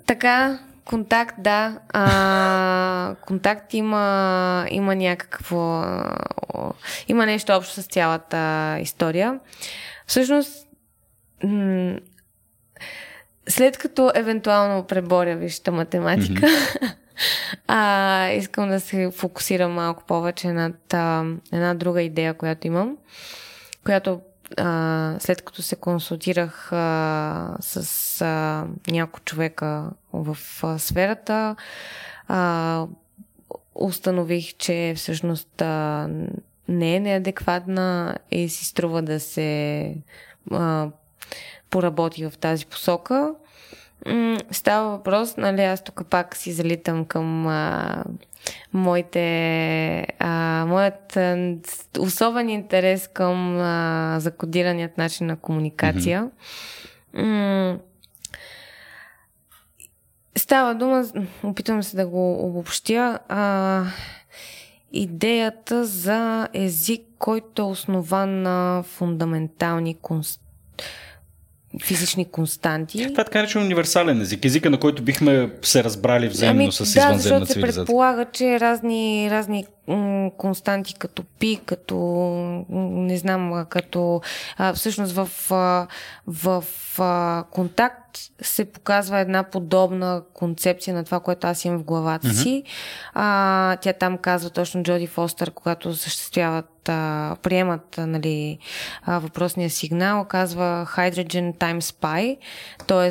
Speaker 3: Така, контакт, да. А, контакт има, има някакво. Има нещо общо с цялата история. Всъщност, след като евентуално преборя висшата математика, а, искам да се фокусирам малко повече над а, една друга идея, която имам, която а, след като се консултирах а, с а, няколко човека в а, сферата, а, установих, че всъщност а, не е неадекватна и си струва да се а, поработи в тази посока. М- става въпрос, нали, аз тук пак си залитам към а, моите, а, моят а, особен интерес към а, закодираният начин на комуникация. Mm-hmm. М- става дума, опитвам се да го обобщя, а, идеята за език, който е основан на фундаментални конст физични константи.
Speaker 2: Това е така наречен универсален език, езика на който бихме се разбрали взаимно ами, с извънземна да,
Speaker 3: защото се предполага, че разни, разни константи като пи, като не знам, като а, всъщност в, а, в а, контакт се показва една подобна концепция на това, което аз имам в главата mm-hmm. си. А, тя там казва точно Джоди Фостер, когато съществяват, а, приемат нали, а, въпросния сигнал, казва Hydrogen Time Spy, т.е.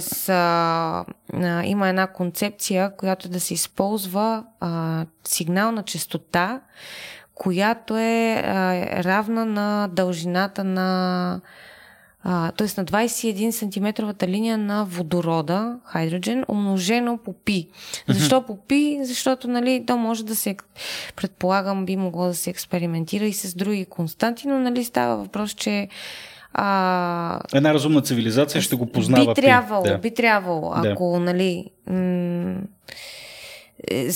Speaker 3: има една концепция, която да се използва а, сигнална частота, която е а, равна на дължината на т.е. на 21 см линия на водорода, хайдроген, умножено по пи. Защо по пи? Защото нали, то може да се, предполагам, би могло да се експериментира и с други константи, но нали, става въпрос, че
Speaker 2: а, Една разумна цивилизация ще го познава.
Speaker 3: Би трябвало, да. би трябвало, ако да. нали, м- е,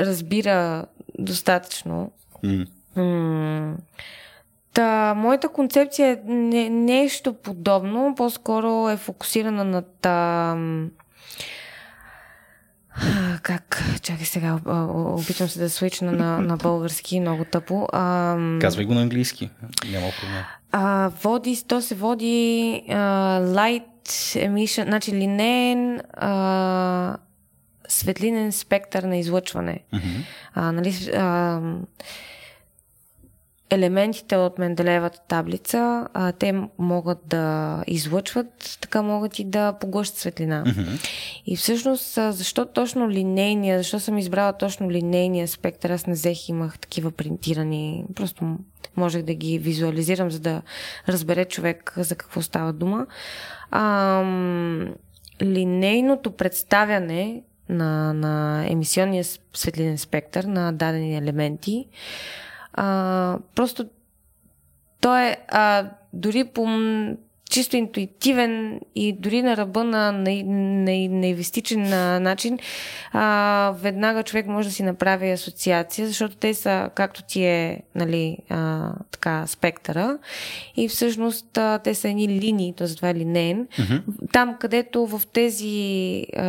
Speaker 3: разбира достатъчно. Mm. М- Та, моята концепция е не, нещо подобно, по-скоро е фокусирана над а, как? Чакай сега, опитвам се да свична на, на български, много тъпо. А,
Speaker 2: Казвай го на английски, няма проблем.
Speaker 3: А, води, то се води а, light emission, значи линейен а, светлинен спектър на излъчване. Mm-hmm. А, нали, а, елементите от Менделеевата таблица, а, те могат да излъчват, така могат и да поглъщат светлина. Mm-hmm. И всъщност, защо точно линейния, защо съм избрала точно линейния спектър, аз не взех, имах такива принтирани, просто можех да ги визуализирам, за да разбере човек за какво става дума. А, линейното представяне на, на емисионния светлинен спектър на дадени елементи просто той е а, дори по чисто интуитивен и дори на ръба на наивистичен на начин, а, веднага човек може да си направи асоциация, защото те са, както ти е, нали, а, така, спектъра и всъщност а, те са едни линии, т.е. това е линейен. Mm-hmm. Там, където в тези, а,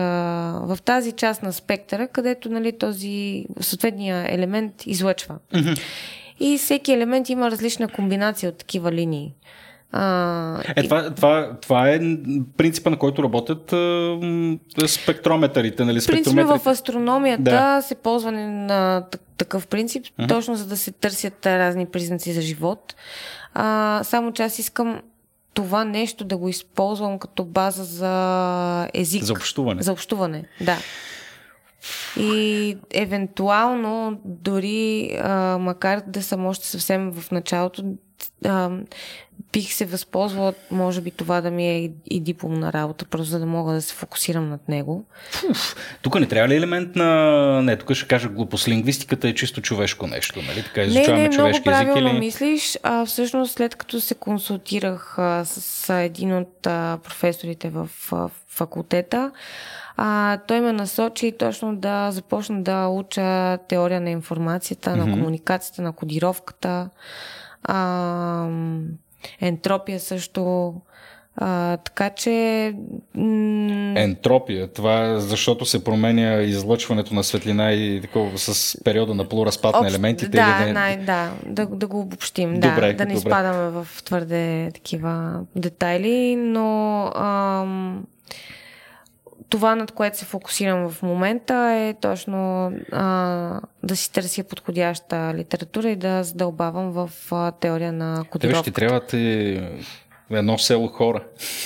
Speaker 3: в тази част на спектъра, където, нали, този съответния елемент излъчва. Mm-hmm. И всеки елемент има различна комбинация от такива линии.
Speaker 2: А, е, това, това, това е принципа, на който работят а, спектрометърите. Нали?
Speaker 3: Принципно в астрономията да. се ползване на такъв принцип, uh-huh. точно за да се търсят разни признаци за живот. А, само че аз искам това нещо да го използвам като база за език.
Speaker 2: За общуване.
Speaker 3: За общуване, да. И евентуално, дори а, макар да съм още съвсем в началото, а, бих се възползвала, може би това да ми е и, и дипломна работа, просто за да мога да се фокусирам над него.
Speaker 2: Фуф, тук не трябва ли елемент на... Не, тук ще кажа глупост. Лингвистиката е чисто човешко нещо, нали? Така изучаваме
Speaker 3: не, не,
Speaker 2: човешки език
Speaker 3: или... мислиш. А, всъщност, след като се консултирах а, с, с един от а, професорите в а, факултета, а, той ме насочи точно да започна да уча теория на информацията, mm-hmm. на комуникацията, на кодировката, а, ентропия също. А, така че.
Speaker 2: М- Ентропия. Това е защото се променя излъчването на светлина и такова с периода на полуразпад Общ, на елементите.
Speaker 3: Да,
Speaker 2: или
Speaker 3: най- да, да, да го обобщим. Добре, да, да не изпадаме в твърде такива детайли, но. Ам, това, над което се фокусирам в момента е точно а, да си търся подходяща литература и да задълбавам в а, теория на кодировката.
Speaker 2: ще трябва ти едно село хора,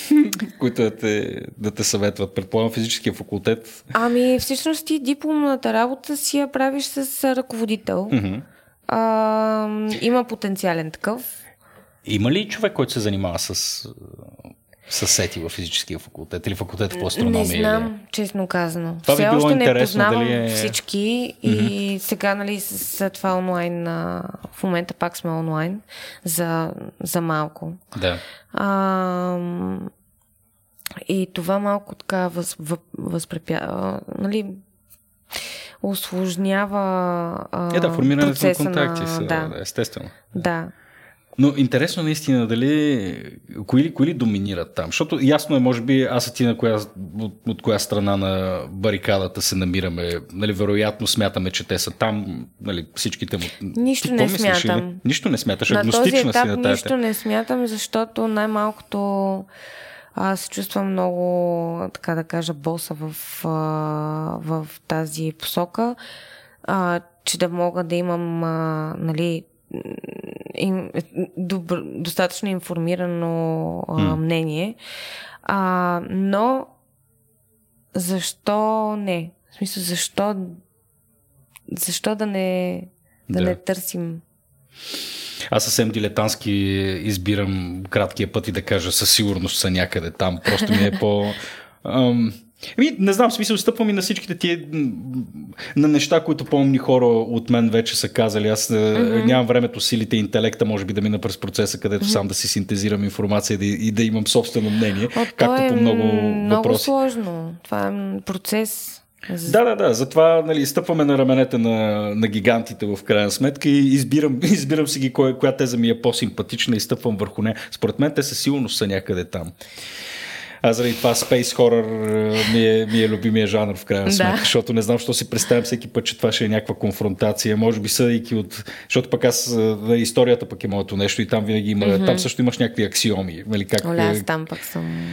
Speaker 2: които да те, да те съветват. Предполагам физическия факултет.
Speaker 3: Ами всъщност ти дипломната работа си я правиш с ръководител. Mm-hmm. А, има потенциален такъв.
Speaker 2: Има ли човек, който се занимава с, с сети в физическия факултет или факултет по астрономия?
Speaker 3: Не знам,
Speaker 2: или...
Speaker 3: честно казано.
Speaker 2: Това
Speaker 3: Все
Speaker 2: би било
Speaker 3: още не познавам
Speaker 2: дали е-
Speaker 3: всички и mm-hmm. сега, нали, след това онлайн, а, в момента пак сме онлайн за, за малко.
Speaker 2: Да.
Speaker 3: А, и това малко така въз, въз, възпрепя... Нали, осложнява а,
Speaker 2: Е, да, формирането на контакти, са,
Speaker 3: да,
Speaker 2: естествено.
Speaker 3: да.
Speaker 2: Но интересно наистина дали кои, кои ли доминират там? Защото ясно е, може би, аз и ти на коя, от, от коя страна на барикадата се намираме. Нали, вероятно смятаме, че те са там, нали, всичките му.
Speaker 3: Нищо
Speaker 2: Ти
Speaker 3: не
Speaker 2: мислиш,
Speaker 3: смятам.
Speaker 2: Или? Нищо не смяташ,
Speaker 3: На този
Speaker 2: агностична
Speaker 3: етап
Speaker 2: си на тази
Speaker 3: нищо не смятам, защото най-малкото аз се чувствам много, така да кажа, боса в, в тази посока, а, че да мога да имам, а, нали, им, добър, достатъчно информирано а, мнение. А, но защо не? В смисъл, защо, защо да не, да,
Speaker 2: Да.
Speaker 3: не търсим
Speaker 2: Аз съвсем дилетантски избирам краткия път и да кажа със сигурност са някъде там. Просто ми е по... Ам... Еми, не знам, смисъл, стъпвам и на всичките тия на неща, които по-умни хора от мен вече са казали. Аз mm-hmm. нямам времето, силите и интелекта, може би да мина през процеса, където mm-hmm. сам да си синтезирам информация да, и да имам собствено мнение,
Speaker 3: О,
Speaker 2: както
Speaker 3: то е
Speaker 2: по много,
Speaker 3: много
Speaker 2: въпроси.
Speaker 3: сложно. Това е процес.
Speaker 2: Да, да, да. Затова нали, стъпваме на раменете на, на гигантите в крайна сметка и избирам, избирам си ги кой, коя теза ми е по-симпатична и стъпвам върху нея. Според мен те със сигурност са някъде там. Аз заради това Space Horror е, ми е, ми е любимия жанр в крайна
Speaker 3: Да.
Speaker 2: сметка, защото не знам, що си представям всеки път, че това ще е някаква конфронтация. Може би съдейки от... Защото пък аз, а, историята пък е моето нещо и там винаги има... Mm-hmm. Там също имаш някакви аксиоми. Нали, как,
Speaker 3: Оля,
Speaker 2: е,
Speaker 3: аз там пък съм...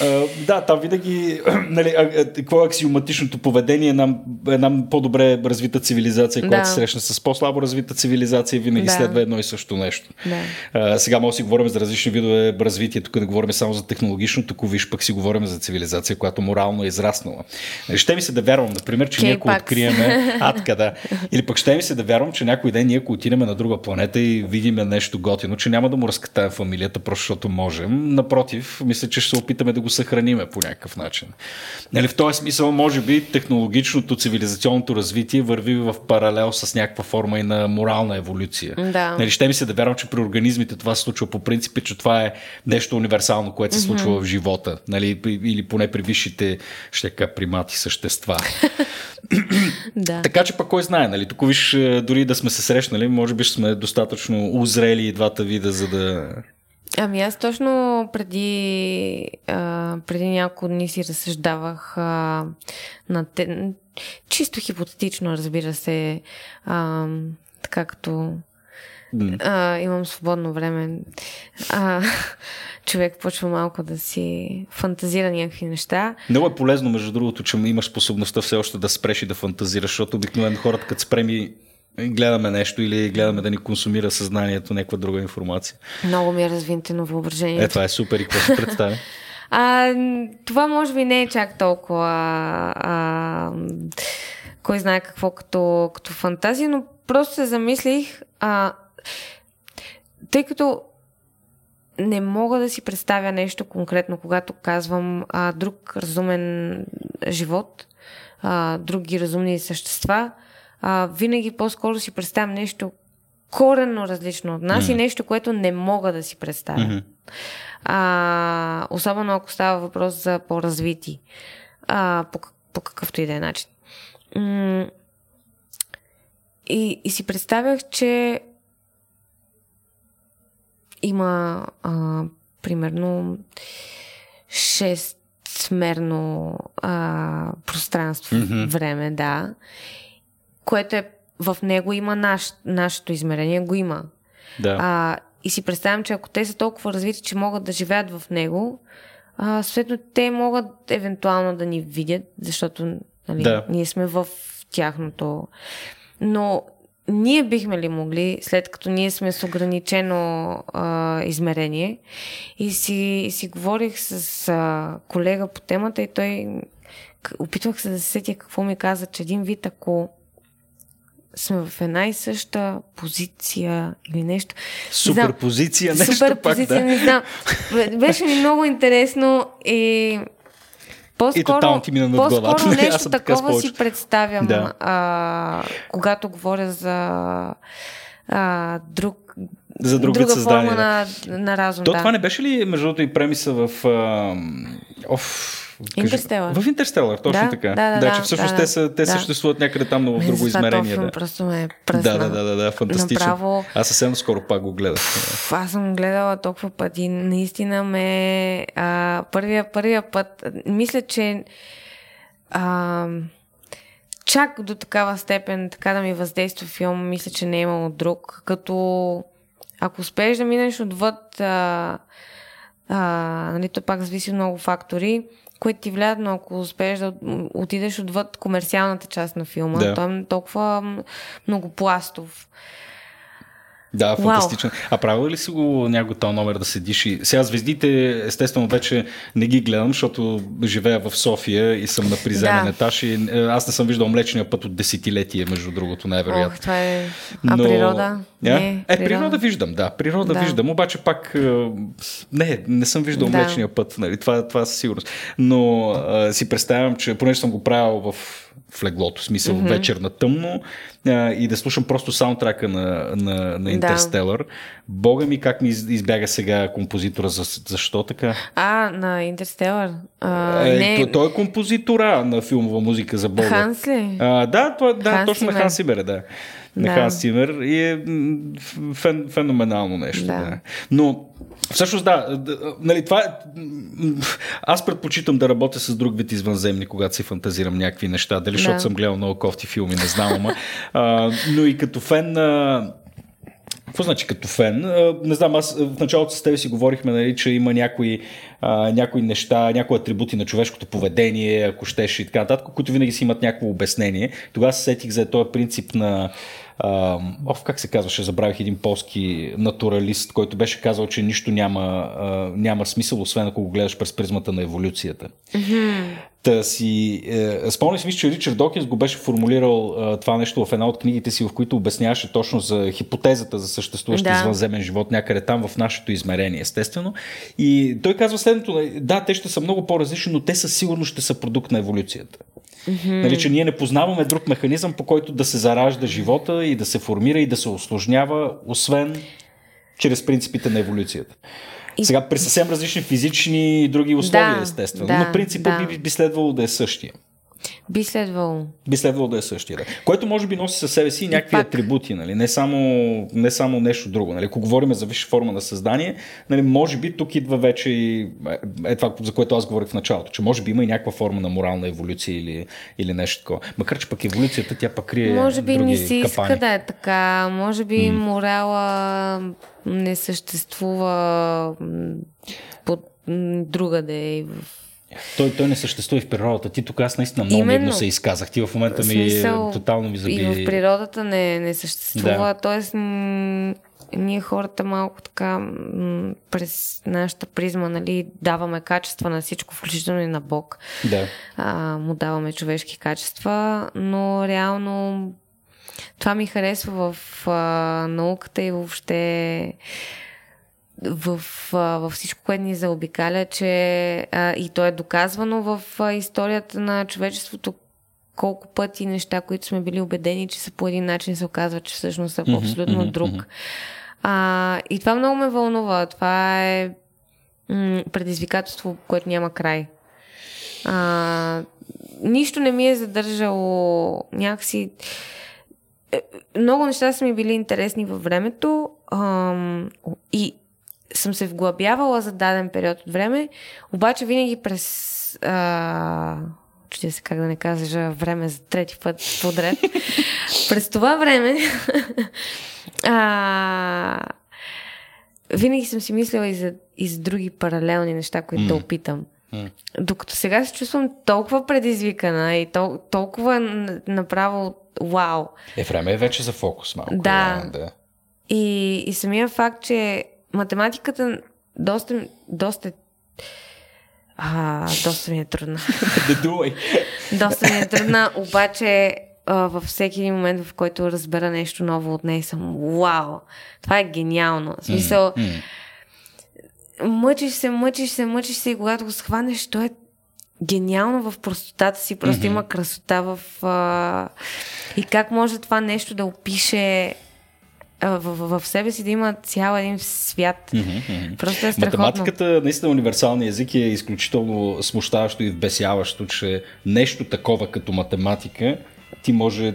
Speaker 2: а, да, там винаги, нали, а, а, какво е аксиоматичното поведение, една, една по-добре развита цивилизация, която
Speaker 3: Да.
Speaker 2: се срещна с по-слабо развита цивилизация, винаги
Speaker 3: Да.
Speaker 2: следва едно и също нещо.
Speaker 3: Да.
Speaker 2: А, сега може да си говорим за различни видове развитие, тук не говорим само за технологично, тук виж пък си говорим за цивилизация, която морално е израснала. Нали, Ще ми се да вярвам, например, че ние ако
Speaker 3: K-Pax.
Speaker 2: откриеме адка, да. Или пък ще ми се да вярвам, че някой ден ние ако отидем на друга планета и видиме нещо готино, че няма да му разкатаем фамилията, просто защото можем. Напротив, мисля, че ще се опитаме да го съхраниме по някакъв начин. Нали, в този смисъл, може би, технологичното, цивилизационното развитие върви в паралел с някаква форма и на морална еволюция.
Speaker 3: Да.
Speaker 2: Нали, ще ми се да вярвам, че при организмите това се случва по принцип, че това е нещо универсално, което се случва в живота. Нали, или поне при висшите, ще кажа, примати същества.
Speaker 3: Да.
Speaker 2: Така че пък кой знае, нали? Тук виж, е, дори да сме се срещнали, може би сме достатъчно узрели и двата вида, за да...
Speaker 3: Ами аз точно преди, а, преди няколко дни си разсъждавах а, на те, чисто хипотетично, разбира се, а, така като а, имам свободно време, а, човек почва малко да си фантазира някакви неща.
Speaker 2: Много е полезно, между другото, че имаш способността все още да спреш и да фантазираш, защото обикновено хората, като спреми гледаме нещо или гледаме да ни консумира съзнанието някаква друга информация.
Speaker 3: Много ми е развинтено въображението.
Speaker 2: Е, това е супер и какво се представя?
Speaker 3: А, това може би не е чак толкова а, кой знае какво като, като фантазия, но просто се замислих, а, тъй като не мога да си представя нещо конкретно, когато казвам а, друг разумен живот, а, други разумни същества, а, винаги по-скоро си представям нещо коренно различно от нас mm. и нещо, което не мога да си представя.
Speaker 2: Мгм.
Speaker 3: А, особено ако става въпрос за по-развити. А, по, по какъвто и да е начин. М- и, и си представях, че има а, примерно шестмерно а, пространство,
Speaker 2: Мгм.
Speaker 3: mm-hmm. време, да, което е в него има наш, нашето измерение, го има.
Speaker 2: Да.
Speaker 3: А, и си представям, че ако те са толкова развити, че могат да живеят в него, а, съответно те могат евентуално да ни видят, защото нали,
Speaker 2: Да.
Speaker 3: ние сме в тяхното. Но ние бихме ли могли, след като ние сме с ограничено а, измерение, и си, си говорих с а, колега по темата и той опитвах се да се сетя какво ми каза, че един вид ако сме в една и съща позиция или нещо.
Speaker 2: Суперпозиция, нещо
Speaker 3: Суперпозиция,
Speaker 2: пак, да.
Speaker 3: не знам. Беше ми много интересно и по-скоро,
Speaker 2: ти мина
Speaker 3: по-скоро нещо такова си представям,
Speaker 2: Да.
Speaker 3: а, когато говоря за а, друг,
Speaker 2: За друг
Speaker 3: друга
Speaker 2: създание,
Speaker 3: форма
Speaker 2: да.
Speaker 3: на, на разум.
Speaker 2: То
Speaker 3: да.
Speaker 2: това не беше ли, между другото, и премиса в... А, оф,
Speaker 3: Интерстелър.
Speaker 2: В Интерстелър, точно
Speaker 3: Да,
Speaker 2: така.
Speaker 3: да, да,
Speaker 2: че
Speaker 3: да,
Speaker 2: всъщност
Speaker 3: да,
Speaker 2: те, са, те
Speaker 3: да.
Speaker 2: съществуват някъде там, но в друго измерение.
Speaker 3: филм
Speaker 2: Да.
Speaker 3: просто ме пръсна.
Speaker 2: Да, да, да, да, да, фантастично.
Speaker 3: Направо-
Speaker 2: Аз съвсем скоро пак го гледах.
Speaker 3: Пф, Аз съм гледала толкова пъти. Наистина ме... А, първия, първия път... Мисля, че... А, чак до такава степен така да ми въздейства филм, мисля, че не е имало друг. Като ако успееш да минеш отвъд... А, а, нали, то пак зависи много фактори, които ти влияят, но ако успееш да отидеш отвъд комерциалната част на филма,
Speaker 2: Да.
Speaker 3: той е толкова многопластов.
Speaker 2: Да, фантастично. А правил ли си го някой този номер да седиш и... Сега звездите, естествено, вече не ги гледам, защото живея в София и съм на приземен
Speaker 3: Да.
Speaker 2: етаж и е, аз не съм виждал Млечния път от десетилетие, между другото, най-вероятно.
Speaker 3: Ох, това е... А природа?
Speaker 2: А?
Speaker 3: Не,
Speaker 2: е, природа виждам, да. Природа
Speaker 3: Да.
Speaker 2: виждам, обаче пак е, не, не съм виждал
Speaker 3: Да.
Speaker 2: Млечния път, нали, това, това със сигурност. Но а, си представям, че понеже съм го правил в, в леглото, в смисъл mm-hmm. вечер на тъмно а, и да слушам просто саундтрака на, на, на Интерстелър, бога ми как ми из- избяга сега композитора, за, защо така?
Speaker 3: А, на Интерстелър. А,
Speaker 2: е,
Speaker 3: не,
Speaker 2: той, той е композитора на филмова музика за Бога.
Speaker 3: Ханс ли?
Speaker 2: А, да, това, да
Speaker 3: Ханс
Speaker 2: точно на
Speaker 3: Цимер.
Speaker 2: Ханс Цимер, е, да. На. Ханс Цимер и е фен, феноменално нещо. Да.
Speaker 3: Да.
Speaker 2: Но всъщност да, нали, това е, аз предпочитам да работя с друг вид извънземни, когато си фантазирам някакви неща. Дали защото
Speaker 3: Да.
Speaker 2: съм гледал много кофти филми, не знам, ама. А, но и като фен на какво значи като фен? А, Не знам, аз в началото с теб си говорихме, нали, че има някои, а, някои неща, някои атрибути на човешкото поведение, ако щеш и така нататък, които винаги си имат някакво обяснение. Тогава се сетих за този принцип на а, как се казваше, забравих един полски натуралист, който беше казал, че нищо няма, а, няма смисъл, освен ако го гледаш през призмата на еволюцията. Та си, е, спомням си, мисля, че Ричард Докинс го беше формулирал е, това нещо в една от книгите си, в които обясняваше точно за хипотезата за съществуващ
Speaker 3: Да.
Speaker 2: извънземен живот някъде там в нашето измерение, естествено. И той казва следното, нали, да, те ще са много по-различни, но те със сигурност ще са продукт на еволюцията. Mm-hmm. Нали, че ние не познаваме друг механизъм, по който да се заражда живота и да се формира и да се осложнява, освен чрез принципите на еволюцията.
Speaker 3: И-
Speaker 2: Сега при съвсем различни физични и други условия,
Speaker 3: Да,
Speaker 2: естествено,
Speaker 3: да,
Speaker 2: но принципът
Speaker 3: да.
Speaker 2: би, би следвало да е същия.
Speaker 3: Би следвало.
Speaker 2: Би следвало да е същия. Да. Което може би носи със себе си и някакви
Speaker 3: пак-
Speaker 2: атрибути, нали? не, само, не само нещо друго. Нали? Ако говорим за висша форма на създание, нали, може би тук идва вече и е, е това, за което аз говорих в началото, че може би има и някаква форма на морална еволюция или, или нещо такова. Макар, че пък еволюцията тя пък крие
Speaker 3: Може би не си иска
Speaker 2: капани.
Speaker 3: да е така. Може би морала не съществува под другаде. и в-
Speaker 2: Той, той не съществува и в природата. Ти тук аз наистина много
Speaker 3: Именно.
Speaker 2: се изказах. Ти в момента ми
Speaker 3: смисъл,
Speaker 2: тотално ми заби.
Speaker 3: И в природата не, не съществува.
Speaker 2: Да.
Speaker 3: Тоест, м- ние хората малко така м- през нашата призма нали, даваме качества на всичко, включително и на Бог.
Speaker 2: Да.
Speaker 3: а, му даваме човешки качества, но реално това ми харесва в а, науката и въобще в, във всичко, което ни заобикаля, че а, и то е доказвано в а, историята на човечеството колко пъти неща, които сме били убедени, че са по един начин, се оказва, че всъщност са по абсолютно
Speaker 2: мгм,
Speaker 3: друг. А, и това много ме вълнува. Това е м- предизвикателство, което няма край. А, нищо не ми е задържало някакси. е, Много неща са ми били интересни във времето ам, и съм се вглъбявала за даден период от време, обаче винаги през. А, чудя се как да не кажа време за трети път подред. през това време а, винаги съм си мислила и за, и за други паралелни неща, които да опитам.
Speaker 2: М.
Speaker 3: Докато сега се чувствам толкова предизвикана и тол- толкова направо вау.
Speaker 2: Е, време е вече за фокус малко.
Speaker 3: Да.
Speaker 2: да.
Speaker 3: И, и самия факт, че математиката доста, доста, а, доста ми е трудна. Доста ми е трудна, обаче а, във всеки един момент, в който разбера нещо ново от нея, съм вау, това е гениално. В смисъл, mm-hmm. мъчиш се, мъчиш се, мъчиш се и когато го схванеш, то е гениално в простотата си, просто mm-hmm. има красота в... А... И как може това нещо да опише в, в, в себе си да има цял един свят. Mm-hmm. Просто е страхотно.
Speaker 2: Математиката, наистина универсалния език е изключително смущаващо и вбесяващо, че нещо такова като математика ти може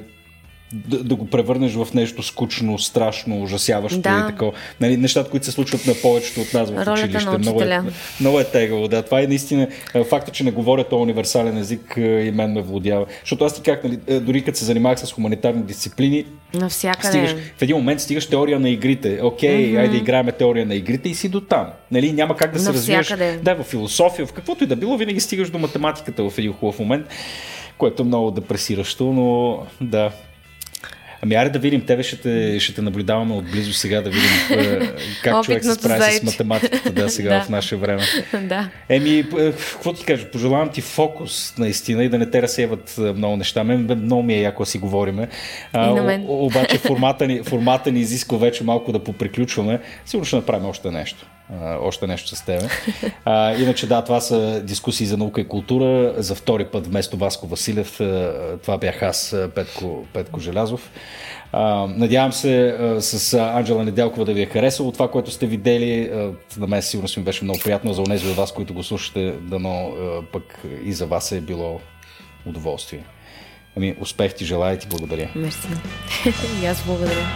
Speaker 2: да, да го превърнеш в нещо скучно, страшно, ужасяващо да. и такова. Нали, нещата, които се случват на повечето от нас в
Speaker 3: Ролята
Speaker 2: училище.
Speaker 3: На
Speaker 2: много, е, много е тегаво. Да. Това е наистина факта, че не говоря този универсален език и мен ме владява. Защото аз ти как, нали, дори като се занимавах с хуманитарни дисциплини,
Speaker 3: Навсякъде.
Speaker 2: Стигаш, в един момент стигаш теория на игрите. Окей, okay, mm-hmm. айде играем теория на игрите и си до там. Нали, няма как да се развиеш. Да, в философия, в каквото и да било, винаги стигаш до математиката в един хубав момент, което е много депресиращо, но да, Ами аре да видим, тебе ще те, ще те наблюдаваме отблизо сега, да видим е, как човек се справя с математиката да, сега да. в наше време.
Speaker 3: да.
Speaker 2: Еми, е, какво ти кажа, пожелавам ти фокус наистина и да не те разсеват е, много неща. Мен много ми е яко си говориме.
Speaker 3: А, мен.
Speaker 2: О, обаче формата ни, формата ни изисква вече малко да поприключваме. Сигурно ще направим още нещо още нещо с тебе. А, иначе да, това са дискусии за наука и култура. За втори път вместо Васко Василев, това бях аз, Петко, Петко Желязов. А, надявам се а, с Анджела Неделкова да ви е харесало това, което сте видели. А, на мен сигурно си ми беше много приятно. За онези от вас, които го слушате, дано а, пък и за вас е било удоволствие. Ами, успех ти желая и ти благодаря.
Speaker 3: Мерси. и аз благодаря.